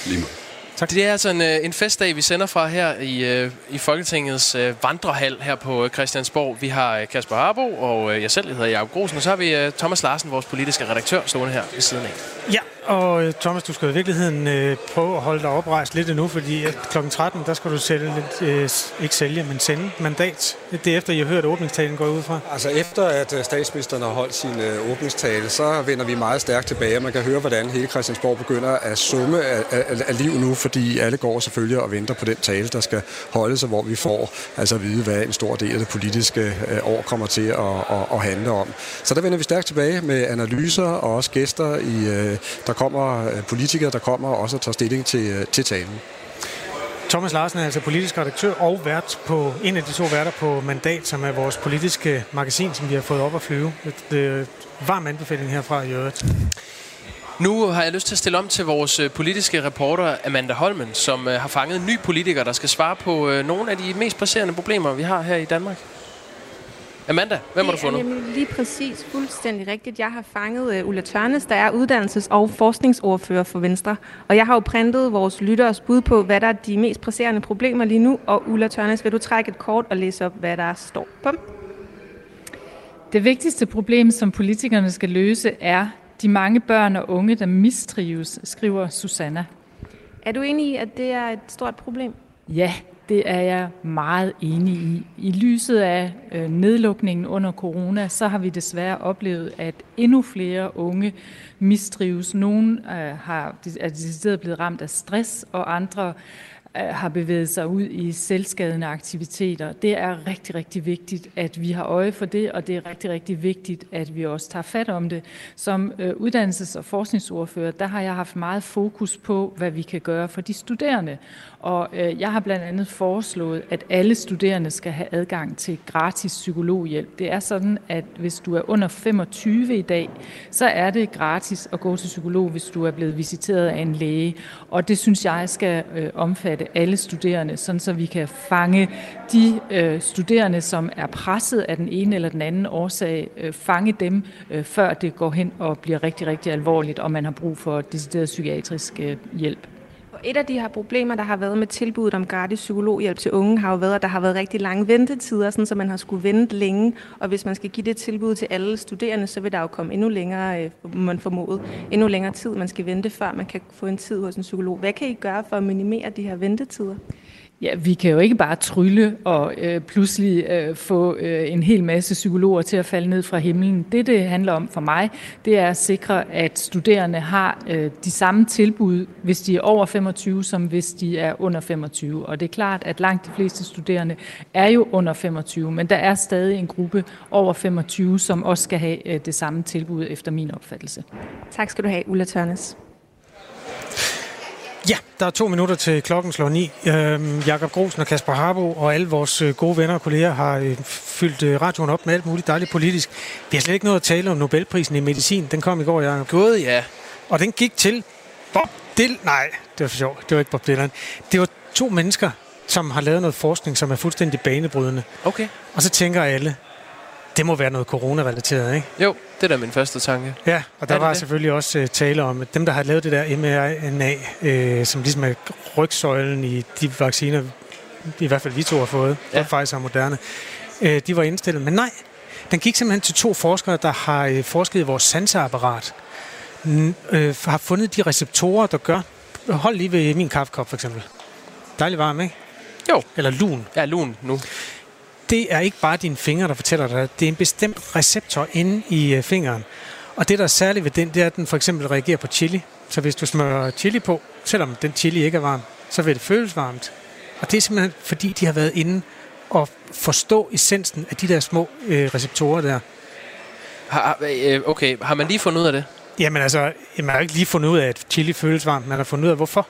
Lige måde. Tak. Det er altså en, øh, en festdag, vi sender fra her i, øh, i Folketingets vandrehal her på Christiansborg. Vi har Kasper Harbo og jeg selv, jeg hedder Jacob Grosen, og så har vi Thomas Larsen, vores politiske redaktør, stående her ved siden af. Ja, og øh, Thomas, du skal i virkeligheden øh, prøve at holde dig oprejst lidt endnu, fordi at kl. 13, der skal du sælge lidt, øh, ikke sælge, men sende mandat. Det er efter, I har hørt åbningstalen går ud fra. Altså efter at øh, statsministeren har holdt sin øh, åbningstale, så vender vi meget stærkt tilbage, og man kan høre, hvordan hele Christiansborg begynder at summe af, af, af liv nu, fordi alle går selvfølgelig og venter på den tale, der skal holdes, og hvor vi får altså at vide, hvad en stor del af det politiske øh, år kommer til at, at, at handle om. Så der vender vi stærkt tilbage med analyser og også gæster, i, øh, der kommer øh, politikere, der kommer og også tager stilling til, øh, til talen. Thomas Larsen er altså politisk redaktør og vært på en af de to værter på Mandat, som er vores politiske magasin, som vi har fået op at flyve. Et øh, varm anbefaling herfra i øvrigt. Nu har jeg lyst til at stille om til vores øh, politiske reporter Amanda Holmen, som har fanget en ny politiker, der skal svare på nogle af de mest presserende problemer, vi har her i Danmark. Amanda, hvem har du Det er fundet? nemlig lige præcis fuldstændig rigtigt. Jeg har fanget uh, Ulla Tørnes, der er uddannelses- og forskningsordfører for Venstre. Og jeg har jo printet vores lytteres bud på, hvad der er de mest presserende problemer lige nu. Og Ulla Tørnes, vil du trække et kort og læse op, hvad der står på dem? Det vigtigste problem, som politikerne skal løse, er de mange børn og unge, der mistrives, skriver Susanna. Er du enig i, at det er et stort problem? Ja, det er jeg meget enig i. I lyset af øh, nedlukningen under corona, så har vi desværre oplevet, at endnu flere unge mistrives. Nogle øh, har, er decideret blevet ramt af stress, og andre Øh, har bevæget sig ud i selvskadende aktiviteter. Det er rigtig, rigtig vigtigt, at vi har øje for det, og det er rigtig, rigtig vigtigt, at vi også tager fat om det. Som øh, uddannelses- og forskningsordfører, der har jeg haft meget fokus på, hvad vi kan gøre for de studerende. Og øh, jeg har blandt andet foreslået, at alle studerende skal have adgang til gratis psykologhjælp. Det er sådan, at hvis du er under 25 i dag, så er det gratis at gå til psykolog, hvis du er blevet visiteret af en læge. Og det synes jeg skal omfatte omfatte alle studerende, sådan så vi kan fange de øh, studerende, som er presset af den ene eller den anden årsag, øh, fange dem, øh, før det går hen og bliver rigtig, rigtig alvorligt, og man har brug for decideret psykiatrisk øh, hjælp. Et af de her problemer, der har været med tilbuddet om gratis psykologhjælp til unge, har jo været, at der har været rigtig lange ventetider, sådan, så man har skulle vente længe. Og hvis man skal give det tilbud til alle studerende, så vil der jo komme endnu længere, øh, man formodet, endnu længere tid, man skal vente, før man kan få en tid hos en psykolog. Hvad kan I gøre for at minimere de her ventetider? Ja, vi kan jo ikke bare trylle og øh, pludselig øh, få øh, en hel masse psykologer til at falde ned fra himlen. Det, det handler om for mig, det er at sikre, at studerende har øh, de samme tilbud, hvis de er over 25, som hvis de er under 25. Og det er klart, at langt de fleste studerende er jo under 25, men der er stadig en gruppe over 25, som også skal have øh, det samme tilbud efter min opfattelse. Tak skal du have, Ulla Tørnes. Ja, der er to minutter til klokken slår ni. Øhm, Jakob Grosen og Kasper Harbo og alle vores øh, gode venner og kolleger har øh, fyldt øh, radioen op med alt muligt dejligt politisk. Vi har slet ikke noget at tale om Nobelprisen i medicin. Den kom i går, Jacob. Gud, ja. Og den gik til Bob Dylan. Nej, det var for sjovt. Det var ikke Bob Dylan. Det var to mennesker, som har lavet noget forskning, som er fuldstændig banebrydende. Okay. Og så tænker alle, det må være noget corona-relateret, ikke? Jo, det er da min første tanke. Ja, og der Er var det? selvfølgelig også uh, tale om, at dem, der har lavet det der mRNA, uh, som ligesom er rygsøjlen i de vacciner, i hvert fald vi to har fået, ja. Pfizer og Moderna, uh, de var indstillet. Men nej, den gik simpelthen til to forskere, der har uh, forsket i vores sanseapparat, n- uh, har fundet de receptorer, der gør... Hold lige ved min kaffekop, for eksempel. Dejlig varm, ikke? Jo. Eller lun. Ja, lun nu. Det er ikke bare dine fingre, der fortæller dig. Det er en bestemt receptor inde i øh, fingeren. Og det, der er særligt ved den, det er, at den for eksempel reagerer på chili. Så hvis du smører chili på, selvom den chili ikke er varm, så vil det føles varmt. Og det er simpelthen, fordi de har været inde og forstå essensen af de der små øh, receptorer der. Har, øh, okay, har man lige fundet ud af det? Jamen altså, man har ikke lige fundet ud af, at chili føles varmt. Man har fundet ud af, hvorfor.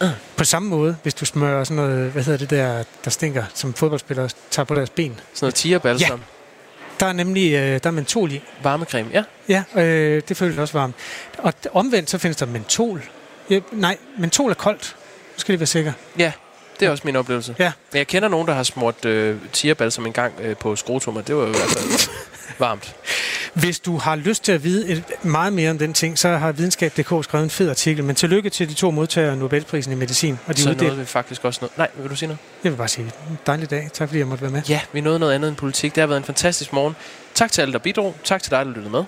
Uh. På samme måde, hvis du smører sådan noget, hvad hedder det der, der stinker, som fodboldspillere tager på deres ben. Sådan noget tigerbalsam? Ja. Der er nemlig øh, der er mentol i. Varmecreme, ja. Ja, øh, det føles også varmt. Og omvendt, så findes der mentol. Ja, nej, mentol er koldt. Nu skal det være sikker. Ja, det er også min oplevelse. Ja. Men jeg kender nogen, der har smurt øh, tigerbalsam en gang øh, på skrotummer. Det var jo fald varmt. Hvis du har lyst til at vide et, meget mere om den ting, så har videnskab.dk skrevet en fed artikel. Men tillykke til de to modtagere af Nobelprisen i medicin. Og de så nåede vi faktisk også noget. Nej, vil du sige noget? Jeg vil bare sige, en dejlig dag. Tak fordi jeg måtte være med. Ja, vi nåede noget andet end politik. Det har været en fantastisk morgen. Tak til alle, der bidrog. Tak til dig, der lyttede med.